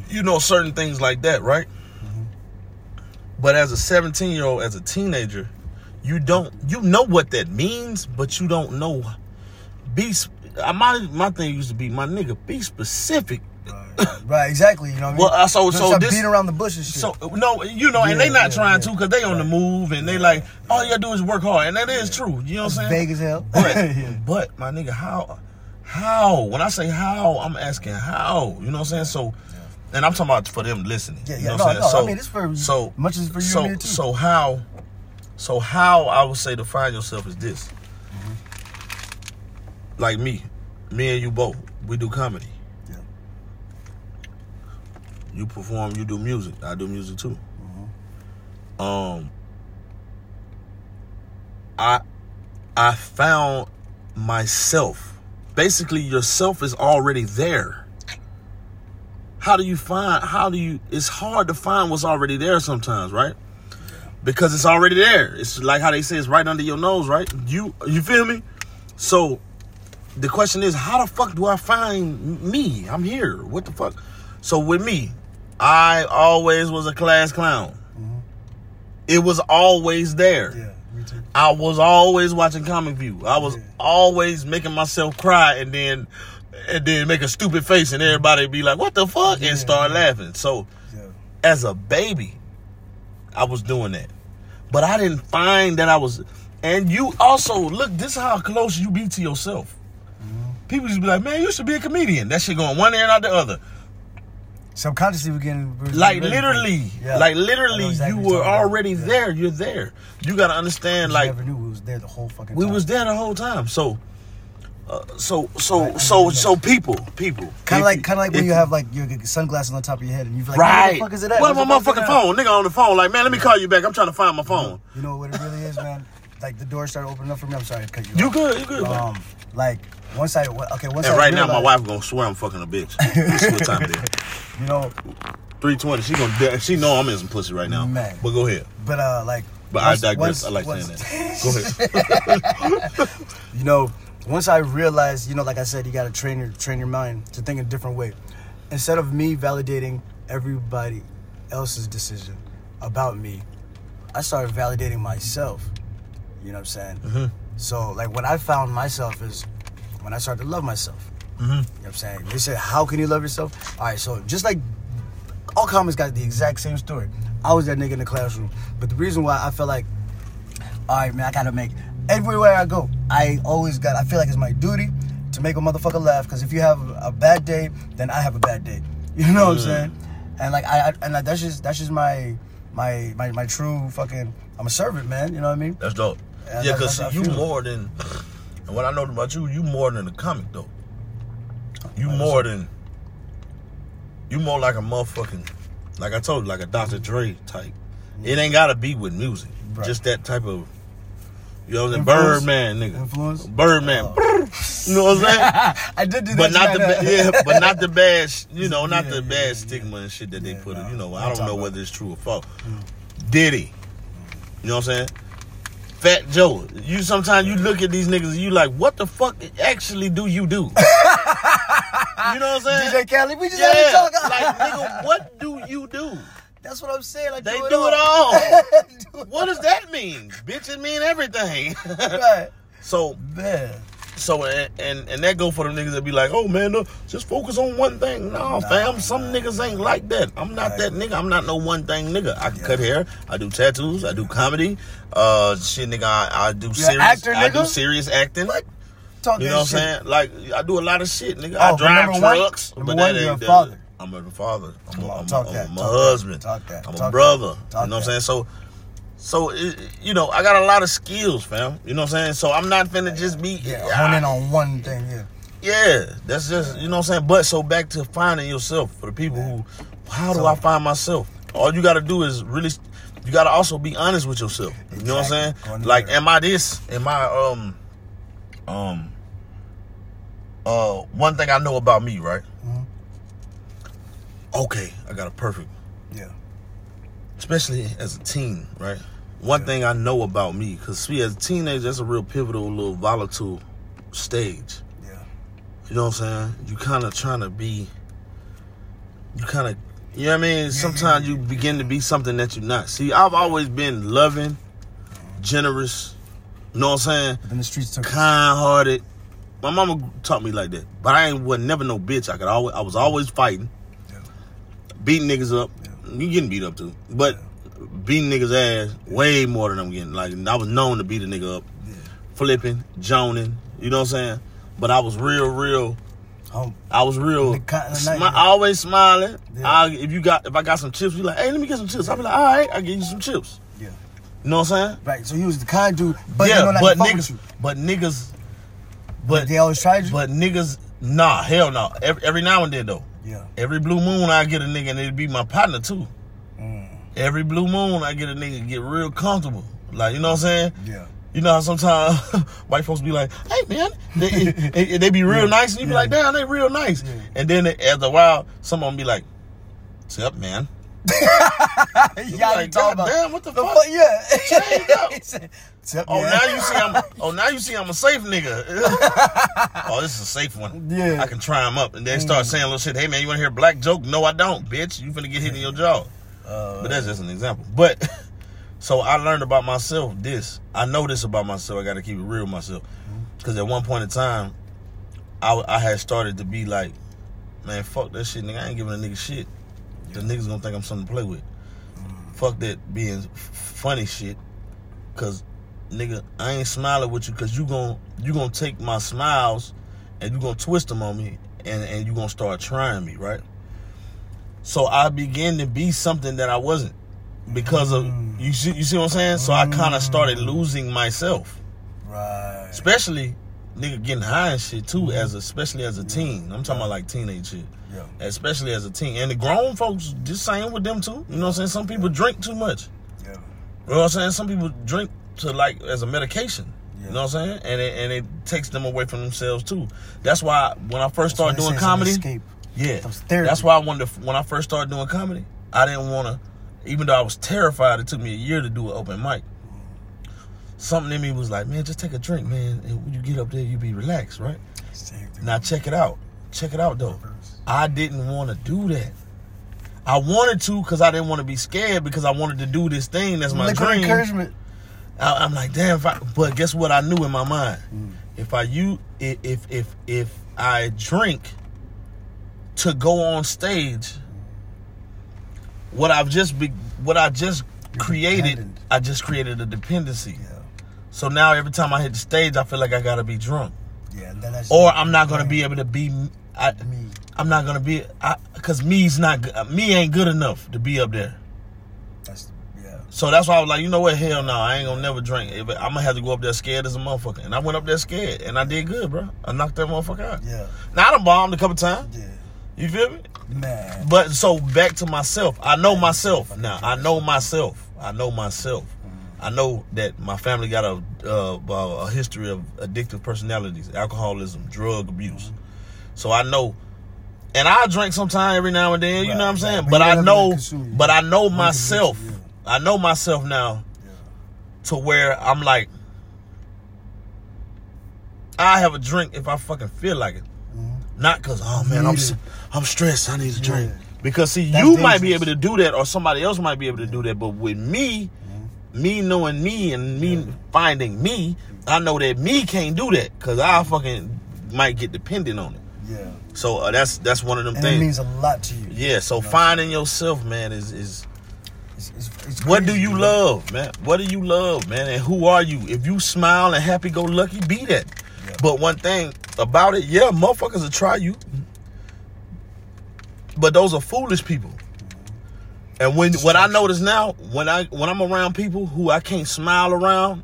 Speaker 2: you know certain things like that, right? But as a 17 year old, as a teenager, you don't you know what that means, but you don't know. Be uh, my my thing used to be my nigga. Be specific.
Speaker 1: Right, right, exactly. You know what I mean?
Speaker 2: Well, uh, so-
Speaker 1: Don't
Speaker 2: so this-
Speaker 1: beating around the bushes. shit.
Speaker 2: So no, you know, and they not
Speaker 1: yeah,
Speaker 2: trying
Speaker 1: yeah.
Speaker 2: to because they on the move and they like all you gotta do is work hard, and that is true. You know what I'm saying?
Speaker 1: vague as hell.
Speaker 2: But, (laughs)
Speaker 1: Yeah.
Speaker 2: but my nigga, how, how? When I say how, I'm asking how. You know what I'm saying? So, and I'm talking about for them listening.
Speaker 1: Yeah,
Speaker 2: you
Speaker 1: yeah.
Speaker 2: know
Speaker 1: No,
Speaker 2: what I'm
Speaker 1: no.
Speaker 2: saying?
Speaker 1: I mean, it's for
Speaker 2: so
Speaker 1: much as for you
Speaker 2: so
Speaker 1: and me too.
Speaker 2: so how, so how I would say to find yourself is this. Like me, me and you both, we do comedy.
Speaker 1: Yeah.
Speaker 2: You perform, you do music. I do music too.
Speaker 1: Mm-hmm.
Speaker 2: Um, I I found myself. Basically, yourself is already there. How do you find? How do you? It's hard to find what's already there sometimes, right? Because it's already there. It's like how they say it's right under your nose, right? You you feel me? So the question is, how the fuck do I find me? I'm here. What the fuck? So with me, I always was a class clown. Mm-hmm. It was always there.
Speaker 1: Yeah.
Speaker 2: I was always watching Comic View. I was
Speaker 1: Yeah.
Speaker 2: always making myself cry and then and then make a stupid face and everybody be like, "What the fuck?"
Speaker 1: Yeah.
Speaker 2: and start laughing. So
Speaker 1: Yeah.
Speaker 2: as a baby, I was doing that. But I didn't find that I was and you also look, this is how close you be to yourself. People just be like, man, you should be a comedian. That shit going one ear and out the other.
Speaker 1: Subconsciously, we're getting we're
Speaker 2: Like literally,
Speaker 1: Yeah.
Speaker 2: like literally,
Speaker 1: exactly
Speaker 2: you were already
Speaker 1: Yeah.
Speaker 2: there. You're there. You gotta understand,
Speaker 1: We
Speaker 2: like
Speaker 1: never knew we was there the whole fucking
Speaker 2: we
Speaker 1: time.
Speaker 2: was there the whole time. So, uh, so, so,
Speaker 1: Right,
Speaker 2: so, so, people, people,
Speaker 1: Kind of like, kind of like when you have like your sunglasses on top of your head and you're like,
Speaker 2: right.
Speaker 1: the fuck is it at?
Speaker 2: What my
Speaker 1: the fuck is
Speaker 2: motherfucking phone? Nigga on the phone, like, man, let me call you back. I'm trying to find my phone.
Speaker 1: You know what it really is, man? Like the door started opening up for me. I'm sorry to cut you.
Speaker 2: You
Speaker 1: off.
Speaker 2: good? You good? man.
Speaker 1: Um, like once I okay, once
Speaker 2: and
Speaker 1: I
Speaker 2: right now, my wife gonna swear I'm fucking a bitch. What time it is. (laughs)
Speaker 1: you know,
Speaker 2: Three twenty. She gonna. She know I'm in some pussy right now.
Speaker 1: Man.
Speaker 2: But go ahead.
Speaker 1: but uh, like.
Speaker 2: But
Speaker 1: once-
Speaker 2: I digress.
Speaker 1: once-
Speaker 2: I like
Speaker 1: once-
Speaker 2: saying that. (laughs) Go ahead. (laughs)
Speaker 1: you know, once I realized, you know, like I said, you got to train your train your mind to think a different way. Instead of me validating everybody else's decision about me, I started validating myself. You know what I'm saying?
Speaker 2: Mhm.
Speaker 1: So, like, when I found myself is when I started to love myself.
Speaker 2: Mhm.
Speaker 1: You know what I'm saying? They said, How can you love yourself? All right, so just like all comics got the exact same story. I was that nigga in the classroom. But the reason why I felt like, all right, man, I gotta make everywhere I go, I always got, I feel like it's my duty to make a motherfucker laugh. Because if you have a bad day, then I have a bad day. (laughs) You know what I'm
Speaker 2: Mm.
Speaker 1: saying? And like, I, I and like, that's just, that's just my, my, my, my true fucking, I'm a servant, man. You know what I mean?
Speaker 2: That's dope.
Speaker 1: Yeah,
Speaker 2: Yeah, cause see, you more than. And what I know about you, you more than a comic though. You more than. You more like a motherfucking, like I told you, like a Dr. Dre type. It ain't gotta be with music.
Speaker 1: Right.
Speaker 2: Just that type of. You know what I'm saying? Birdman, nigga.
Speaker 1: Influence?
Speaker 2: Birdman.
Speaker 1: Oh.
Speaker 2: You know what I'm saying? (laughs)
Speaker 1: I did do that.
Speaker 2: but not the ba- (laughs) yeah, but not the bad, you know, not
Speaker 1: Yeah,
Speaker 2: the bad
Speaker 1: yeah,
Speaker 2: stigma and shit that they
Speaker 1: Yeah,
Speaker 2: put.
Speaker 1: nah.
Speaker 2: you know, I don't know whether it's true or false.
Speaker 1: Mm.
Speaker 2: Diddy, you know what I'm saying? Fat Joe. You sometimes you look at these niggas and you like, what the fuck actually do you do? (laughs) you know what I'm saying?
Speaker 1: DJ Kelly, we just had
Speaker 2: yeah,
Speaker 1: to talk.
Speaker 2: like nigga, what do you do?
Speaker 1: That's what I'm saying. Like,
Speaker 2: They
Speaker 1: do it
Speaker 2: do it
Speaker 1: all.
Speaker 2: all. (laughs)
Speaker 1: Do
Speaker 2: What does that mean? Bitch, it mean everything.
Speaker 1: all. Right. (laughs)
Speaker 2: so
Speaker 1: Man.
Speaker 2: So and, and and that go for the niggas that be like, oh man, no, just focus on one thing. No, fam, some niggas ain't like that. I'm not that nigga. I'm not no one thing nigga. I can cut hair. I do tattoos. I do comedy. Uh, shit, nigga. I, I do
Speaker 1: an
Speaker 2: serious.
Speaker 1: actor,
Speaker 2: I do serious acting.
Speaker 1: Talk
Speaker 2: You know what I'm saying? Like I do a lot of shit, nigga.
Speaker 1: Oh,
Speaker 2: I drive
Speaker 1: one-
Speaker 2: trucks.
Speaker 1: number
Speaker 2: but
Speaker 1: one,
Speaker 2: that
Speaker 1: you're
Speaker 2: ain't
Speaker 1: a
Speaker 2: that-
Speaker 1: father.
Speaker 2: I'm a father. I'm, a, I'm,
Speaker 1: talk
Speaker 2: a,
Speaker 1: that,
Speaker 2: I'm a
Speaker 1: talk that,
Speaker 2: husband.
Speaker 1: talk that,
Speaker 2: I'm a brother. you know what I'm saying? So, so it, you know, I got a lot of skills, fam. You know what I'm saying? So I'm not finna just be
Speaker 1: Yeah, hone in on one thing. Yeah.
Speaker 2: yeah, that's just you know what I'm saying. But so back to finding yourself for the people who, how do
Speaker 1: So-
Speaker 2: I find myself? All you got to do is really, you got to also be honest with yourself. You know what I'm saying?
Speaker 1: Exactly. Go in the
Speaker 2: Like, am I this? Am I um, um, uh, one thing I know about me, right?
Speaker 1: Mhm.
Speaker 2: Okay, I got a perfect,
Speaker 1: Yeah.
Speaker 2: especially as a teen, right? One thing I know about me, because see, as a teenager, that's a real pivotal, little volatile stage.
Speaker 1: Yeah.
Speaker 2: You know what I'm saying? You kind of trying to be. You kind of, you know what I mean? Sometimes you begin to be something that you're not. See, I've always been loving, generous. You know what I'm saying?
Speaker 1: But then the streets took.
Speaker 2: Kind-hearted. My mama taught me like that, but I ain't was never no bitch. I could always, I was always fighting,
Speaker 1: Yeah.
Speaker 2: beating niggas up.
Speaker 1: Yeah.
Speaker 2: You getting beat up too, but beating niggas ass way more than I'm getting. Like I was known to beat a nigga up,
Speaker 1: Yeah.
Speaker 2: flipping, joning. You know what I'm saying? But I was real, real.
Speaker 1: Home.
Speaker 2: I was real.
Speaker 1: The kind of night,
Speaker 2: smi- always smiling.
Speaker 1: Yeah.
Speaker 2: I, if you got, if I got some chips, you like, hey, let me get some chips. I'll be like, all right, I get you some chips.
Speaker 1: Yeah.
Speaker 2: You know what I'm saying?
Speaker 1: Right. So he was the kind dude, but
Speaker 2: yeah,
Speaker 1: you know not
Speaker 2: but
Speaker 1: to fuck with
Speaker 2: niggas, but niggas,
Speaker 1: But
Speaker 2: but
Speaker 1: they always tried you.
Speaker 2: but niggas, nah, hell no. Every, every now and then though,
Speaker 1: yeah.
Speaker 2: every blue moon I get a nigga and it'd be my partner too.
Speaker 1: Mm.
Speaker 2: Every blue moon I get a nigga get real comfortable. Like you know what I'm saying?
Speaker 1: Yeah.
Speaker 2: You know how sometimes (laughs) white folks be like, "Hey man," they, (laughs) they, they be real nice, and you be
Speaker 1: Yeah.
Speaker 2: like, "Damn, they real nice."
Speaker 1: Yeah.
Speaker 2: And then after a while, some of them be like, "What's up, man?" (laughs)
Speaker 1: yeah,
Speaker 2: like, "God
Speaker 1: about
Speaker 2: damn, what the,
Speaker 1: the
Speaker 2: fuck?"
Speaker 1: fuck? Yeah.
Speaker 2: Change up.
Speaker 1: He said,
Speaker 2: Oh,
Speaker 1: man."
Speaker 2: now you see I'm. Oh, now you see I'm a safe nigga. oh, this is a safe one.
Speaker 1: Yeah.
Speaker 2: I can try him up, and then start saying little shit. Hey man, you want to hear a black joke? No, I don't, bitch. You finna get hit in your jaw.
Speaker 1: Uh,
Speaker 2: But that's just an example. But (laughs) so I learned about myself this. I know this about myself. I got to keep it real with myself. Because at one point in time, I, I had started to be like, man, fuck that shit, nigga. I ain't giving a nigga shit. The niggas gonna think I'm something to play with. Fuck that being f- funny shit. Cause nigga, I ain't smiling with you because you gon' you gonna take my smiles and you gonna twist them on me and, and you gonna start trying me, right? So I began to be something that I wasn't because of mm. you see you see what I'm saying? So I kind of started mm. losing myself,
Speaker 1: right.
Speaker 2: especially nigga getting high and shit too, as a, especially as a teen. I'm talking about like teenage shit,
Speaker 1: Yeah.
Speaker 2: especially as a teen. And the grown folks just same with them too. You know what I'm saying? Some people drink too much.
Speaker 1: Yeah.
Speaker 2: You know what I'm saying? Some people drink to like as a medication.
Speaker 1: Yeah.
Speaker 2: You know what I'm saying? And it, and it takes them away from themselves too. That's why when I first
Speaker 1: That's
Speaker 2: started doing
Speaker 1: say it's an
Speaker 2: comedy,
Speaker 1: Escape.
Speaker 2: Yeah,
Speaker 1: That's therapy.
Speaker 2: that's why I wanted. To, when I first started doing comedy, I didn't want to. Even though I was terrified, it took me a year to do an open mic. Something in me was like, man, just take a drink, man, and when you get up there, you be relaxed, right? Now check it out. Check it out though. I didn't want to do that. I wanted to because I didn't want to be scared because I wanted to do this thing that's my
Speaker 1: Liquid
Speaker 2: dream.
Speaker 1: encouragement.
Speaker 2: I, I'm like, damn. If I, but guess what? I knew in my mind,
Speaker 1: Mm.
Speaker 2: if I you if if if I drink to go on stage, what I've just be what I just created. I just created a dependency.
Speaker 1: Yeah.
Speaker 2: So now every time I hit the stage, I feel like I gotta be drunk,
Speaker 1: Yeah. and then that's
Speaker 2: or I'm not gonna be able to be. I,
Speaker 1: me.
Speaker 2: I'm not gonna be, I, cause me's not, me ain't good enough to be up there.
Speaker 1: That's yeah.
Speaker 2: So that's why I was like, you know what? Hell no, I ain't gonna never drink. I'm gonna have to go up there scared as a motherfucker. And I went up there scared, and I did good, bro. I knocked that motherfucker out.
Speaker 1: Yeah.
Speaker 2: Now I done bombed a couple times.
Speaker 1: Yeah.
Speaker 2: You feel me?
Speaker 1: Man.
Speaker 2: But so back to myself. I know myself now. I know myself. I know myself. I know that my family got a uh, a history of addictive personalities, alcoholism, drug abuse. So I know, and I drink sometime every now and then. You know what I'm saying?
Speaker 1: right.
Speaker 2: But I know,
Speaker 1: consume
Speaker 2: but I know myself.
Speaker 1: consume it,
Speaker 2: I know myself now
Speaker 1: Yeah.
Speaker 2: to where I'm like, I have a drink if I fucking feel like it. Not because oh man, I'm
Speaker 1: it.
Speaker 2: I'm stressed. I need a drink.
Speaker 1: Yeah.
Speaker 2: Because see,
Speaker 1: That's
Speaker 2: you might be able to do that, or somebody else might be able to do that. But with me, me knowing me and me finding me, I know that me can't do that because I fucking might get dependent on it.
Speaker 1: Yeah.
Speaker 2: So uh, that's that's one of them
Speaker 1: And it
Speaker 2: things.
Speaker 1: means a lot to you.
Speaker 2: yeah. So finding yourself, man, is is
Speaker 1: It's, it's, it's
Speaker 2: what do you love, man? What do you love, man? And who are you? If you smile and happy go lucky, be that.
Speaker 1: Yeah.
Speaker 2: But one thing about it, yeah, motherfuckers will try you. But those are foolish people. And when what I notice now, when I when I'm around people who I can't smile around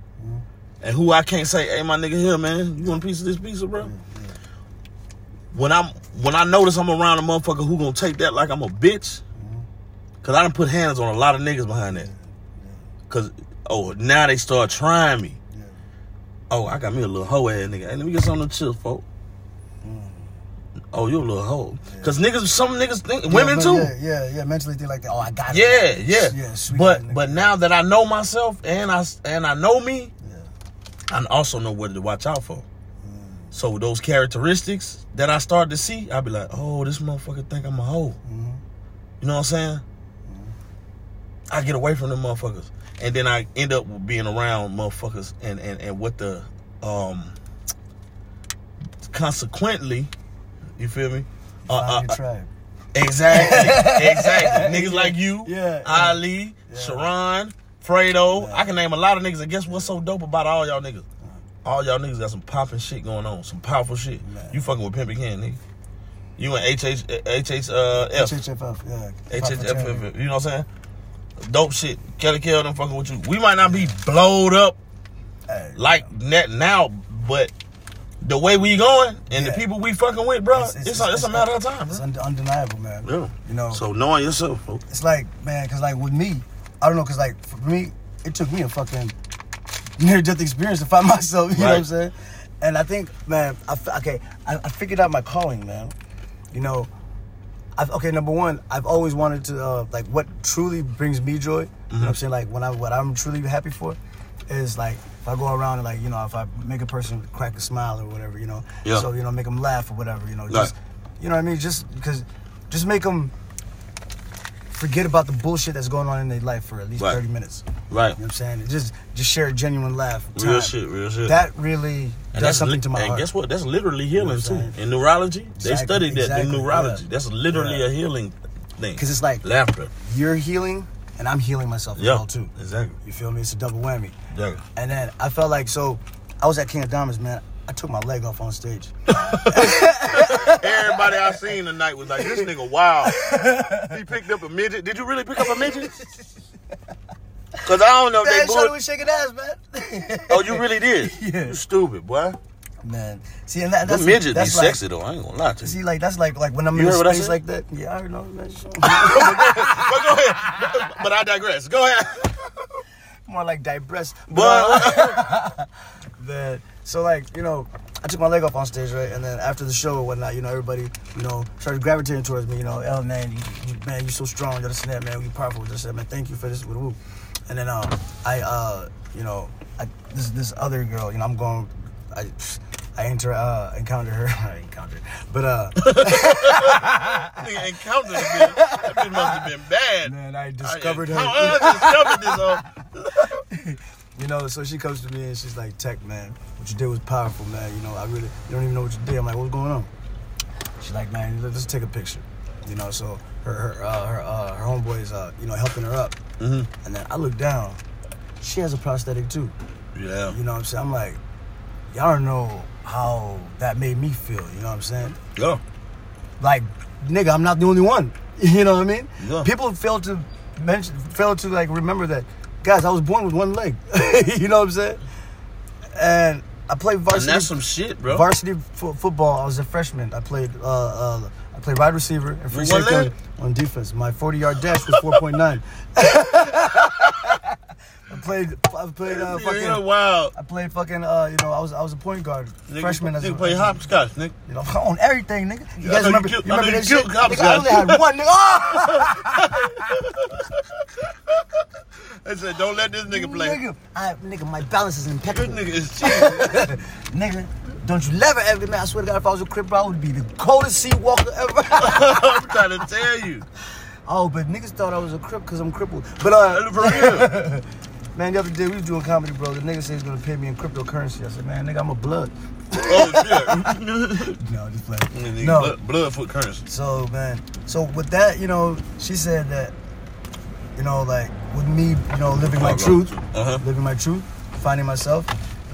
Speaker 2: and who I can't say, hey my nigga here, man, you want a piece of this pizza, bro? Mm, mm. When I'm when I notice I'm around a motherfucker who gonna take that like I'm a bitch, mm. cause I done put hands on a lot of niggas behind that. Cause oh now they start trying me.
Speaker 1: Yeah.
Speaker 2: Oh, I got me a little hoe ass nigga. Hey, let me get some of them chill, folk. Mm. Oh, you a little hoe. Cause niggas, some niggas think women too.
Speaker 1: Yeah, yeah, yeah. Mentally think like that. Oh, I got it.
Speaker 2: Yeah, yeah.
Speaker 1: Yeah, sweet
Speaker 2: but but now that I know myself and I and I know me,
Speaker 1: Yeah.
Speaker 2: I also know what to watch out for. Mm. So those characteristics that I start to see, I'll be like, oh, this motherfucker think I'm a hoe.
Speaker 1: Mhm.
Speaker 2: You know what I'm saying? Mm-hmm. I get away from them motherfuckers, and then I end up being around motherfuckers, and and and what the um consequently, you feel me? Uh, uh,
Speaker 1: tribe.
Speaker 2: Exactly, (laughs) exactly. niggas like you,
Speaker 1: Yeah.
Speaker 2: Ali,
Speaker 1: Yeah.
Speaker 2: Sharon, Fredo.
Speaker 1: Yeah.
Speaker 2: I can name a lot of niggas. And guess what's so dope about all y'all niggas? All y'all niggas got some popping shit going on, some powerful shit.
Speaker 1: Man.
Speaker 2: You fucking with Pimpy Ken, nigga. You and HH, HH, uh, F.
Speaker 1: HHFF, yeah.
Speaker 2: HHF, you know what I'm saying? Dope shit. Kelly Kell them fucking with you. We might not be blowed up
Speaker 1: Hey,
Speaker 2: like net now, but the way we going and the people we fucking with, bro, it's, a, it's a matter of time,
Speaker 1: It's
Speaker 2: bro.
Speaker 1: un- undeniable, man.
Speaker 2: Yeah.
Speaker 1: You know,
Speaker 2: So knowing yourself, folks.
Speaker 1: it's like, man, because like with me, I don't know, because like for me, it took me a fucking near death experience to find (laughs) myself. You know what I'm saying? And I think, man, I, f- okay, I, I figured out my calling, man. You know, I've, okay, number one, I've always wanted to, uh, like, what truly brings me joy. You know what I'm saying? Like, when I, what I'm truly happy for is like, if I go around and like, you know, if I make a person crack a smile or whatever, you know,
Speaker 2: Yeah.
Speaker 1: so you know, make them laugh or whatever, you know,
Speaker 2: Right.
Speaker 1: just, you know what I mean? Just because, just make them forget about the bullshit that's going on in their life for at least
Speaker 2: Right.
Speaker 1: 30 minutes.
Speaker 2: Right.
Speaker 1: You know what I'm saying? Just, just share a genuine laugh.
Speaker 2: Real shit, real shit.
Speaker 1: That really
Speaker 2: And
Speaker 1: does something
Speaker 2: li-
Speaker 1: to my
Speaker 2: and
Speaker 1: heart.
Speaker 2: guess what? That's literally healing
Speaker 1: You know
Speaker 2: too. In neurology, they
Speaker 1: Exactly,
Speaker 2: studied that
Speaker 1: exactly,
Speaker 2: in neurology.
Speaker 1: yeah.
Speaker 2: That's literally
Speaker 1: Yeah.
Speaker 2: a healing thing.
Speaker 1: Because it's like
Speaker 2: laughter.
Speaker 1: you're healing and I'm healing myself as well too.
Speaker 2: Exactly.
Speaker 1: You feel me? It's a double whammy.
Speaker 2: Exactly.
Speaker 1: And then I felt like so I was at King of Diamonds, man. I took my leg off on stage.
Speaker 2: Everybody I seen tonight was like, this nigga wild. he picked up a midget. Did you really pick up a midget? Cause I don't know if
Speaker 1: Man,
Speaker 2: they bull-
Speaker 1: was shaking ass, man.
Speaker 2: Oh, you really did? (laughs)
Speaker 1: Yeah.
Speaker 2: You stupid, boy.
Speaker 1: man. See, and that,
Speaker 2: The
Speaker 1: that's
Speaker 2: midget be
Speaker 1: like,
Speaker 2: sexy though. I ain't gonna lie to you.
Speaker 1: See, like that's like like when I'm
Speaker 2: You
Speaker 1: in a
Speaker 2: heard what I
Speaker 1: space like that. Yeah, I know, man. (laughs)
Speaker 2: but go ahead. But I digress. Go ahead.
Speaker 1: More like digress. (laughs)
Speaker 2: But (laughs)
Speaker 1: that so like you know I took my leg off on stage right? And then after the show and whatnot you know everybody you know started gravitating towards me you know oh man you, you man you so strong. You're snap man. You powerful. Just said man. Thank you for this. Woo. and then um I uh you know I, this this other girl you know I'm going I I enter uh encountered her (laughs) I encountered but uh (laughs)
Speaker 2: encountered bitch. That bitch must have been bad.
Speaker 1: man I discovered
Speaker 2: I,
Speaker 1: her
Speaker 2: I discovered this? (laughs)
Speaker 1: You know, so she comes to me and she's like, Tek, man, what you did was powerful, man. You know, I really, you don't even know what you did. I'm like, what's going on? She's like, man, let's take a picture. You know, so her her uh, her, uh, her homeboy is, uh, you know, helping her up.
Speaker 2: Mhm.
Speaker 1: And then I look down, she has a prosthetic too.
Speaker 2: yeah.
Speaker 1: You know what I'm saying? I'm like, y'all know how that made me feel. You know what I'm saying?
Speaker 2: Yeah.
Speaker 1: Like, nigga, I'm not the only one. (laughs) You know what I mean?
Speaker 2: Yeah.
Speaker 1: People fail to mention, fail to like remember that, guys. I was born with one leg. (laughs) you know what I'm saying? And I played
Speaker 2: And
Speaker 1: varsity.
Speaker 2: that's some shit, bro.
Speaker 1: varsity fo- football. I was a freshman. I played. Uh, uh, I played wide receiver and free safety on, on defense. My 40 yard dash was 4.9. (laughs) I played. I played. Uh,
Speaker 2: Yeah, you're
Speaker 1: fucking.
Speaker 2: wild.
Speaker 1: I played fucking. Uh, you know, I was. I was a point guard.
Speaker 2: Nigga,
Speaker 1: freshman. as
Speaker 2: nigga
Speaker 1: a,
Speaker 2: play hopscotch, nigga.
Speaker 1: you know, (laughs) on everything, nigga. You guys
Speaker 2: you
Speaker 1: remember? you
Speaker 2: I
Speaker 1: remember
Speaker 2: you
Speaker 1: that shit? Nigga, I only had one, nigga. (laughs) Oh!
Speaker 2: They said, don't let this nigga play.
Speaker 1: Nigga, I, nigga, my balance is impeccable.
Speaker 2: This nigga is (laughs) cheap.
Speaker 1: nigga, don't you never ever, man. I swear to God, if I was a crip, bro, I would be the coldest sea walker ever.
Speaker 2: I'm trying to tell you.
Speaker 1: oh, but niggas thought I was a crip because I'm crippled. But uh,
Speaker 2: For real.
Speaker 1: Man, the other day we was doing comedy, bro. The nigga said he's gonna pay me in cryptocurrency. I said, man, nigga, I'm a blood.
Speaker 2: Oh shit. (laughs)
Speaker 1: No, just.
Speaker 2: Nigga,
Speaker 1: No.
Speaker 2: blood, blood foot currency.
Speaker 1: So man, so with that, you know, she said that, you know, like with me, you know, living my truth,
Speaker 2: Uh-huh.
Speaker 1: living my truth, finding myself,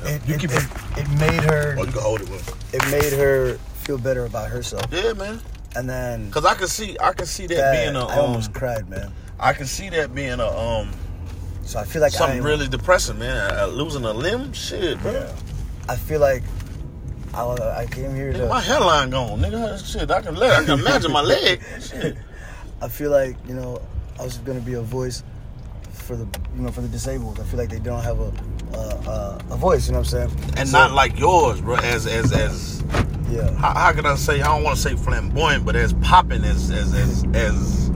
Speaker 1: it,
Speaker 2: You
Speaker 1: it,
Speaker 2: keep
Speaker 1: it, it made her,
Speaker 2: Oh, you can hold it with.
Speaker 1: it made her feel better about herself,
Speaker 2: Yeah, man.
Speaker 1: and then
Speaker 2: Cause I can see, I can see that,
Speaker 1: that,
Speaker 2: being a,
Speaker 1: I
Speaker 2: um,
Speaker 1: almost cried, man.
Speaker 2: I can see that being a, um,
Speaker 1: So I feel like
Speaker 2: something really depressing, man. Uh, losing a limb, shit, bro.
Speaker 1: yeah, I feel like I, I came here
Speaker 2: Nigga, my
Speaker 1: to,
Speaker 2: hairline gone, nigga. Shit, I can let, I can imagine my leg. (laughs) Shit.
Speaker 1: I feel like you know, I was gonna be a voice for the, you know, for the disabled. I feel like they don't have a, a, a voice. You know what I'm saying?
Speaker 2: And
Speaker 1: So,
Speaker 2: not like yours, bro. As as as
Speaker 1: yeah.
Speaker 2: how, how can I say? I don't want to say flamboyant, but as popping as as as as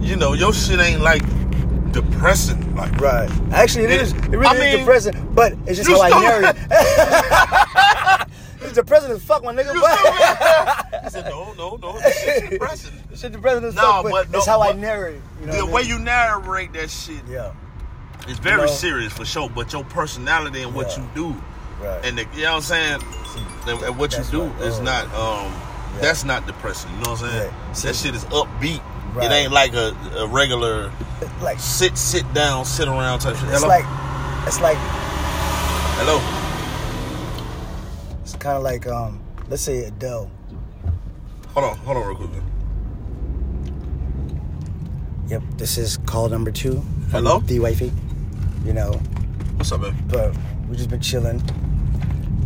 Speaker 2: you know, your shit ain't like depressing. Like
Speaker 1: Right. Actually, it
Speaker 2: It-
Speaker 1: is. It really
Speaker 2: I
Speaker 1: is
Speaker 2: mean,
Speaker 1: depressing, but it's just
Speaker 2: you
Speaker 1: how I narrate it. (laughs) (laughs) it's depressing as fuck, my nigga.
Speaker 2: You
Speaker 1: But
Speaker 2: I (laughs) said no, no, no. This shit depressing.
Speaker 1: it's shit depressing as
Speaker 2: No,
Speaker 1: fuck, but,
Speaker 2: but no,
Speaker 1: it's how I narrate. You know
Speaker 2: The
Speaker 1: I
Speaker 2: way you narrate that shit
Speaker 1: Yeah.
Speaker 2: is very
Speaker 1: know?
Speaker 2: serious for sure. But your personality and what
Speaker 1: Yeah.
Speaker 2: you do,
Speaker 1: Right.
Speaker 2: and the, you know what I'm saying, and, and what you do
Speaker 1: right.
Speaker 2: is
Speaker 1: Oh.
Speaker 2: not. um That's not depressing. You know what I'm saying?
Speaker 1: Yeah.
Speaker 2: That shit is upbeat.
Speaker 1: Right.
Speaker 2: It ain't like a, a regular
Speaker 1: like
Speaker 2: sit sit down sit around type shit.
Speaker 1: it's
Speaker 2: Hello.
Speaker 1: like it's like
Speaker 2: Hello.
Speaker 1: it's kind of like um let's say Adele.
Speaker 2: Hold on. Hold on real quick.
Speaker 1: Yep. This is call number two.
Speaker 2: Hello?
Speaker 1: the wifey. You know,
Speaker 2: What's up, man?
Speaker 1: but we just been chilling,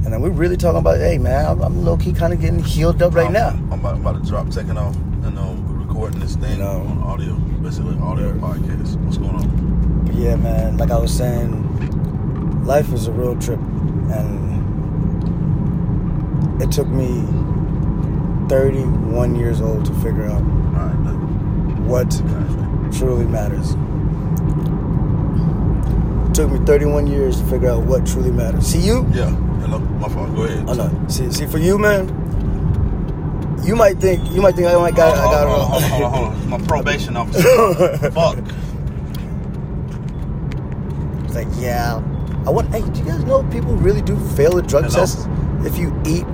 Speaker 1: and then we're really talking about, hey man, I'm, I'm low key kind of getting healed up right
Speaker 2: I'm,
Speaker 1: now.
Speaker 2: I'm about, I'm about to drop, taking off, and um, recording this thing
Speaker 1: know.
Speaker 2: on audio, basically audio podcast. What's going on?
Speaker 1: But yeah, man, like I was saying, life is a real trip. And it took me 31 years old to figure out
Speaker 2: right,
Speaker 1: what
Speaker 2: Gotcha.
Speaker 1: truly matters. It took me 31 years to figure out what truly matters. See you?
Speaker 2: Yeah. Hello. My fault. Go ahead.
Speaker 1: Oh no. See, see for you, man. You might think you might think I might got I got
Speaker 2: hold, hold, on, hold, on, hold on. My probation officer. (laughs) Fuck.
Speaker 1: It's like, yeah. I want. Hey, do you guys know people really do fail at drug
Speaker 2: Hello?
Speaker 1: tests if you eat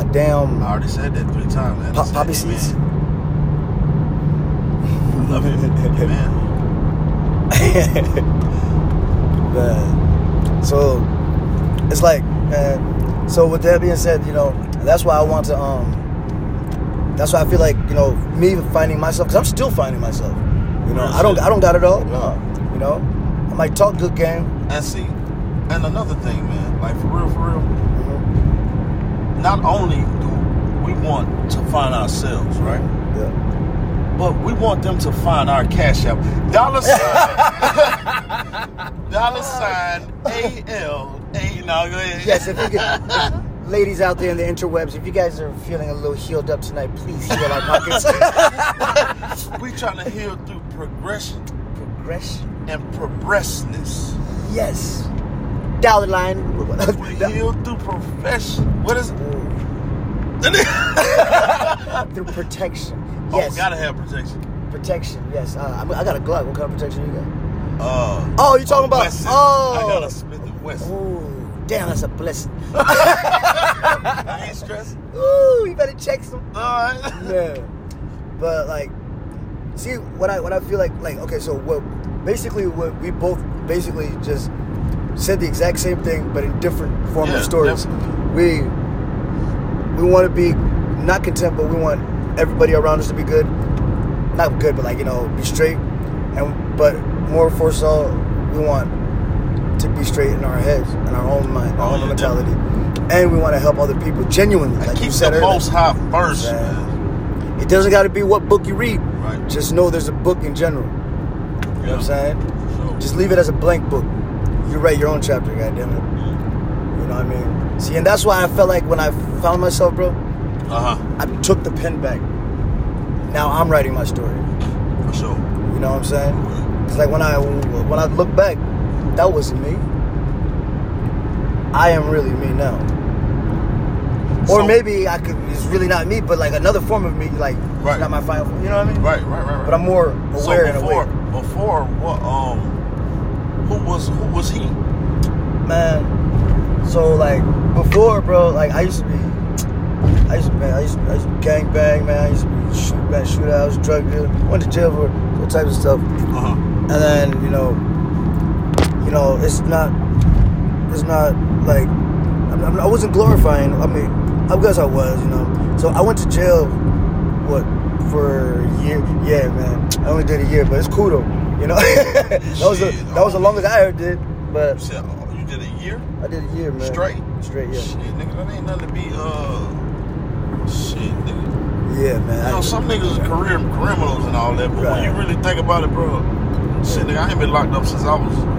Speaker 1: a damn
Speaker 2: I already said that three times, man.
Speaker 1: Pop, poppy seeds?
Speaker 2: I (laughs) love it, man. (laughs)
Speaker 1: Man. So it's like, man. So with that being said, you know, that's why I want to. um That's why I feel like you know me finding myself because I'm still finding myself. You know, I don't. I don't got it all. No, you know, I might talk good game.
Speaker 2: And see, and another thing, man. Like for real, for real.
Speaker 1: Mhm.
Speaker 2: Not only do we want to find ourselves, right?
Speaker 1: Yeah.
Speaker 2: But we want them to find our cash app. Dollar sign. (laughs) dollar sign A L A. No, go ahead.
Speaker 1: Yes, if you can. Ladies out there in the interwebs, if you guys are feeling a little healed up tonight, please heal our pockets. (laughs)
Speaker 2: we trying to heal through progression
Speaker 1: Progression.
Speaker 2: and progressness.
Speaker 1: Yes. Dollar line.
Speaker 2: We (laughs) heal through profession. What is? (laughs)
Speaker 1: Through protection.
Speaker 2: Oh,
Speaker 1: Yes.
Speaker 2: gotta have protection.
Speaker 1: protection. Yes. Uh, I I got a Glock. What kind of protection you got?
Speaker 2: Uh,
Speaker 1: Oh, you talking about?
Speaker 2: Wesson.
Speaker 1: Oh.
Speaker 2: I got a Smith and Wesson.
Speaker 1: Oh, damn, that's a blessing.
Speaker 2: I ain't stressing.
Speaker 1: Ooh, you better check some.
Speaker 2: All right.
Speaker 1: Yeah. But like, see what I what I feel like like okay, so what basically what we both basically just said the exact same thing but in different form
Speaker 2: Yeah,
Speaker 1: of stories.
Speaker 2: definitely.
Speaker 1: We we want to be not content, but we want everybody around us to be good. Not good, but like you know, be straight. And but more for so, we want to be straight in our heads, in our own mind, our
Speaker 2: Oh,
Speaker 1: own
Speaker 2: yeah,
Speaker 1: mentality, and we want to help other people genuinely. Like
Speaker 2: keep
Speaker 1: you said
Speaker 2: the
Speaker 1: earlier.
Speaker 2: most high first,
Speaker 1: Yeah. It doesn't got to be what book you read.
Speaker 2: Right.
Speaker 1: Just know there's a book in general. You know what I'm saying?
Speaker 2: So,
Speaker 1: Just leave it as a blank book. You write your own chapter, goddamn it. You know what I mean? See, and that's why I felt like when I found myself, bro,
Speaker 2: uh huh,
Speaker 1: I took the pen back. Now I'm writing my story.
Speaker 2: for sure.
Speaker 1: You know what I'm saying? It's like when I when I look back, that wasn't me. I am really me now. Or
Speaker 2: so,
Speaker 1: maybe I could. It's really not me, but like another form of me, like
Speaker 2: right.
Speaker 1: not my final. Form, you know what I mean?
Speaker 2: Right, right, right. right.
Speaker 1: But I'm more aware. So
Speaker 2: before, before what? Um, who was who was he?
Speaker 1: Man, so like before, bro. Like I used to be, I used to man, I used to, I used to gang bang, man. I used to be shoot, man, shootouts, drug dealer, went to jail for all types of stuff.
Speaker 2: Uh-huh.
Speaker 1: And then you know, you know, it's not, it's not like I, mean, I wasn't glorifying. I mean, I guess I was, you know. So I went to jail, what for a year? Yeah, man. I only did a year, but it's cool though. You know, (laughs) that was the that was the
Speaker 2: oh.
Speaker 1: longest I ever did.
Speaker 2: You
Speaker 1: But
Speaker 2: said oh, you did a year
Speaker 1: I did a year, man.
Speaker 2: straight.
Speaker 1: Straight, yeah.
Speaker 2: Shit, nigga, that ain't nothing to be. Uh, shit, nigga.
Speaker 1: Yeah, man.
Speaker 2: You know, some niggas are career criminals and all that, but when you really think about it, bro, shit, nigga, I ain't been locked up since I was.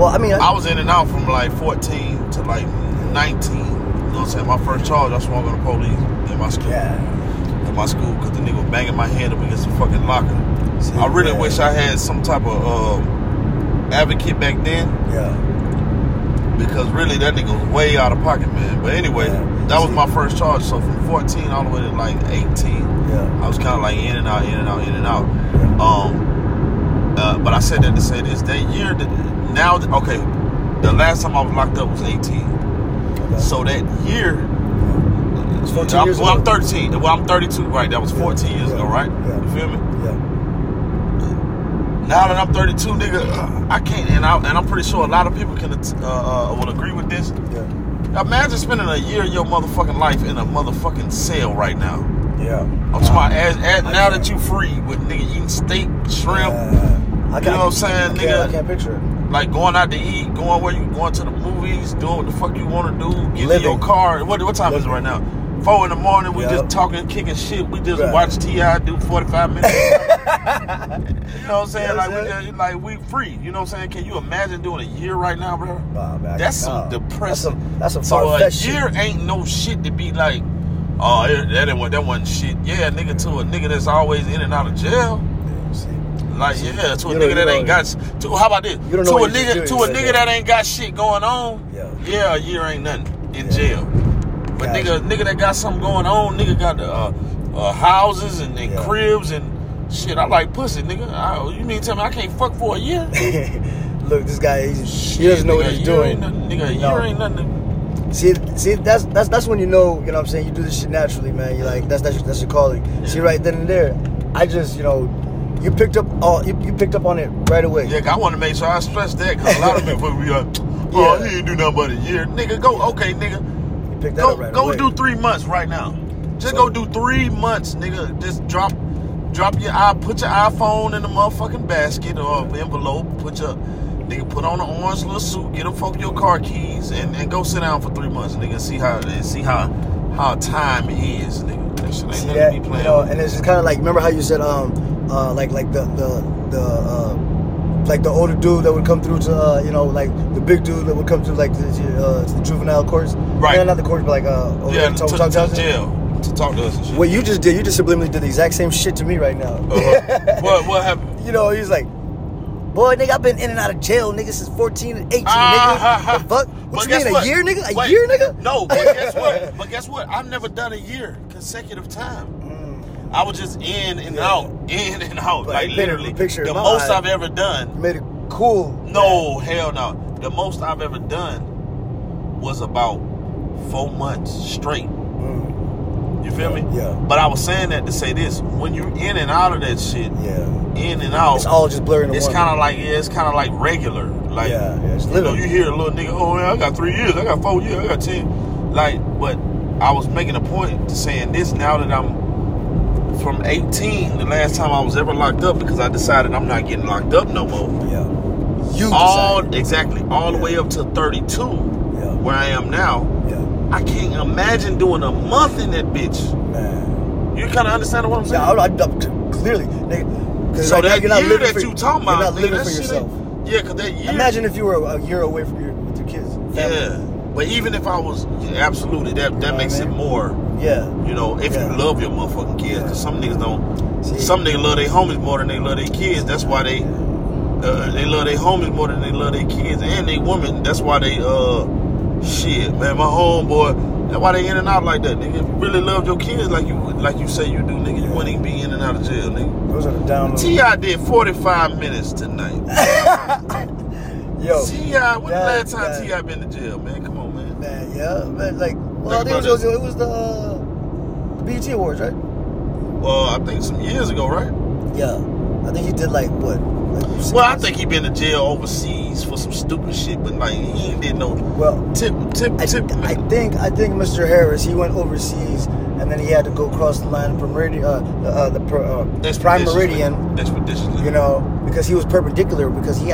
Speaker 1: Well, I mean, I,
Speaker 2: I was in and out from like 14 to like 19. You know what I'm saying? My first charge, I swung on the police in my school.
Speaker 1: yeah.
Speaker 2: In my school, because the nigga was banging my head up against the fucking locker.
Speaker 1: See,
Speaker 2: I really
Speaker 1: yeah.
Speaker 2: wish I had some type of uh, advocate back then,
Speaker 1: Yeah.
Speaker 2: because really that nigga was way out of pocket, man. But anyway,
Speaker 1: Yeah.
Speaker 2: that was my first charge. So from 14 all the way to like 18,
Speaker 1: Yeah.
Speaker 2: I was kind of like in and out, in and out, in and out.
Speaker 1: Yeah.
Speaker 2: Um, uh, but I said that to say this: that year, that, now, okay, the last time I was locked up was 18.
Speaker 1: Okay.
Speaker 2: So that year,
Speaker 1: It's 14
Speaker 2: I'm,
Speaker 1: years
Speaker 2: well, I'm 13. Well, I'm 32. Right, that was 14 years
Speaker 1: Yeah.
Speaker 2: ago, right?
Speaker 1: Yeah.
Speaker 2: You feel me?
Speaker 1: Yeah.
Speaker 2: Now that I'm 32, nigga, uh, I can't, and, I, and I'm pretty sure a lot of people can uh, uh, will agree with this.
Speaker 1: Yeah.
Speaker 2: Imagine spending a year of your motherfucking life in a motherfucking cell right now.
Speaker 1: Yeah.
Speaker 2: I'm talking about as, as, now that you free with nigga eating steak, shrimp,
Speaker 1: Yeah. I
Speaker 2: You know what I'm saying,
Speaker 1: I
Speaker 2: nigga?
Speaker 1: I can't picture it.
Speaker 2: Like going out to eat, going where you going to the movies, doing what the fuck you want to do, getting in
Speaker 1: Living.
Speaker 2: your car. What what time is it right now? Four in the morning. We
Speaker 1: Yup.
Speaker 2: just talking, kicking shit. We just
Speaker 1: Right.
Speaker 2: watch T.I. do forty five minutes. (laughs) you know what I'm saying? Like we just, uh, like we free. You know what I'm saying? Can you imagine doing a year right now, bro?
Speaker 1: Nah, man,
Speaker 2: That's some
Speaker 1: nah.
Speaker 2: depressing.
Speaker 1: That's some, that's some
Speaker 2: So a year
Speaker 1: shit.
Speaker 2: ain't no shit to be like. Oh, that that wasn't shit. Yeah, nigga, to a nigga that's always in and out of jail.
Speaker 1: Yeah.
Speaker 2: Like yeah, to a
Speaker 1: You
Speaker 2: nigga that ain't got. To how about this?
Speaker 1: You
Speaker 2: to a nigga to a nigga that ain't got shit going on.
Speaker 1: Yeah.
Speaker 2: Yeah, a year ain't nothing in
Speaker 1: Yeah.
Speaker 2: jail. But
Speaker 1: Gotcha.
Speaker 2: nigga, nigga that got something going on, nigga got the uh, uh, houses and, and
Speaker 1: Yeah.
Speaker 2: cribs and shit. I like pussy, nigga. I, you mean tell me I can't fuck for a year? (laughs)
Speaker 1: Look, this guy, he's, he doesn't know
Speaker 2: nigga,
Speaker 1: what he's doing.
Speaker 2: Nothing, nigga, a
Speaker 1: No.
Speaker 2: year ain't nothing.
Speaker 1: See, see, that's that's that's when you know, you know what I'm saying, you do this shit naturally, man. You're like, that's that's your, that's your calling. See, right then and there, I just, you know, you picked up all, you, you picked up on it right away.
Speaker 2: Yeah, I want to make sure I stress that because a lot of people be like, (tsk) oh,
Speaker 1: Yeah.
Speaker 2: he ain't do nothing but a year. Nigga, go, okay, nigga.
Speaker 1: You picked that
Speaker 2: Go,
Speaker 1: up right
Speaker 2: go
Speaker 1: away.
Speaker 2: do three months right now. Just
Speaker 1: So-
Speaker 2: go do three months, nigga. Just drop, drop your i, put your iPhone in the motherfucking basket or envelope. Put your, nigga, put on an orange little suit. Get them folk your car keys and, and go sit down for three months, nigga. See how see how how time is, nigga. That shit ain't
Speaker 1: See
Speaker 2: nothing
Speaker 1: that,
Speaker 2: to be
Speaker 1: you know, and it's just kind of like, remember how you said, um, uh, like like the the the uh, like the older dude that would come through to, uh, you know, like the big dude that would come through like the, uh, to the juvenile courts,
Speaker 2: Right.
Speaker 1: Yeah, not the courts, but like uh,
Speaker 2: yeah, to,
Speaker 1: talk,
Speaker 2: to,
Speaker 1: talk,
Speaker 2: to
Speaker 1: talk,
Speaker 2: jail to talk to us and shit.
Speaker 1: What you just did, you just subliminally did the exact same shit to me right now.
Speaker 2: Uh-huh. (laughs) what what happened?
Speaker 1: you know, he's like, boy, nigga, I've been in and out of jail, nigga, since 14 and 18,
Speaker 2: Ah,
Speaker 1: nigga. The fuck?
Speaker 2: but
Speaker 1: What you
Speaker 2: guess
Speaker 1: mean,
Speaker 2: what?
Speaker 1: a year, nigga? A
Speaker 2: Wait,
Speaker 1: year, nigga?
Speaker 2: No, but guess what? (laughs) But guess what? I've never done a year consecutive time. I was just in and
Speaker 1: Yeah.
Speaker 2: out, (laughs) in and out,
Speaker 1: But
Speaker 2: like
Speaker 1: I painted a
Speaker 2: literally.
Speaker 1: picture
Speaker 2: the most. I've ever done.
Speaker 1: made it cool.
Speaker 2: No, hell no. The most I've ever done was about four months straight.
Speaker 1: Mm,
Speaker 2: You feel me?
Speaker 1: Yeah.
Speaker 2: But I was saying that to say this: when you're in and out of that shit,
Speaker 1: yeah.
Speaker 2: in and out,
Speaker 1: It's all just blurring
Speaker 2: it's kind of like yeah, it's kind of like regular. Like
Speaker 1: Yeah, yeah, it's
Speaker 2: you know, you hear a little nigga, oh man, I got three years, I got four years, I got ten. Like, but I was making a point to saying this now that I'm from 18, the last time I was ever locked up because I decided I'm not getting locked up no more.
Speaker 1: Yeah. You
Speaker 2: All
Speaker 1: decided.
Speaker 2: exactly, all the way up to 32,
Speaker 1: Yeah.
Speaker 2: where I am now.
Speaker 1: Yeah.
Speaker 2: I can't imagine doing a month in that bitch.
Speaker 1: Man.
Speaker 2: You kind of understand what I'm saying?
Speaker 1: Yeah, I, I, I, clearly, nigga.
Speaker 2: So
Speaker 1: now
Speaker 2: that
Speaker 1: you're not
Speaker 2: year that
Speaker 1: for
Speaker 2: you talking about,
Speaker 1: You're not living
Speaker 2: that
Speaker 1: for yourself.
Speaker 2: Yeah, cause that year.
Speaker 1: Imagine if you were a year away from your with your kids. family.
Speaker 2: Yeah, but even if I was, yeah, absolutely, that that makes
Speaker 1: I
Speaker 2: it
Speaker 1: mean?
Speaker 2: more.
Speaker 1: Yeah.
Speaker 2: You know, if
Speaker 1: Yeah.
Speaker 2: you love your motherfucking kids,
Speaker 1: Yeah.
Speaker 2: because some niggas don't.
Speaker 1: See?
Speaker 2: Some niggas love their homies more than they love their kids. That's why they uh, they love their homies more than they love their kids and they women. That's why they uh shit, man. My homeboy. That's why they in and out like that, nigga. If you really love your kids like you like you say you do, nigga, you wouldn't even be in and out of jail, nigga.
Speaker 1: Those are the down.
Speaker 2: T.I. did forty five minutes tonight. (laughs)
Speaker 1: Yo,
Speaker 2: T.I., when
Speaker 1: that-
Speaker 2: the last time T.I. been to jail, man? Come on, man.
Speaker 1: man, yeah, man, like, well, I
Speaker 2: Think
Speaker 1: think it was, it was the uh, the BET Awards, right?
Speaker 2: Well, I think some years ago, right?
Speaker 1: Yeah, I think he did like what? Like,
Speaker 2: Well, I think he been to jail overseas for some stupid shit, but like he ain't did no
Speaker 1: Well,
Speaker 2: tip, tip,
Speaker 1: I,
Speaker 2: tip.
Speaker 1: I think I think Mr. Harris he went overseas and then he had to go across the line from Meridian, uh, uh, the uh, Prime. Meridian,
Speaker 2: Expeditiously.
Speaker 1: you know, because he was perpendicular because he had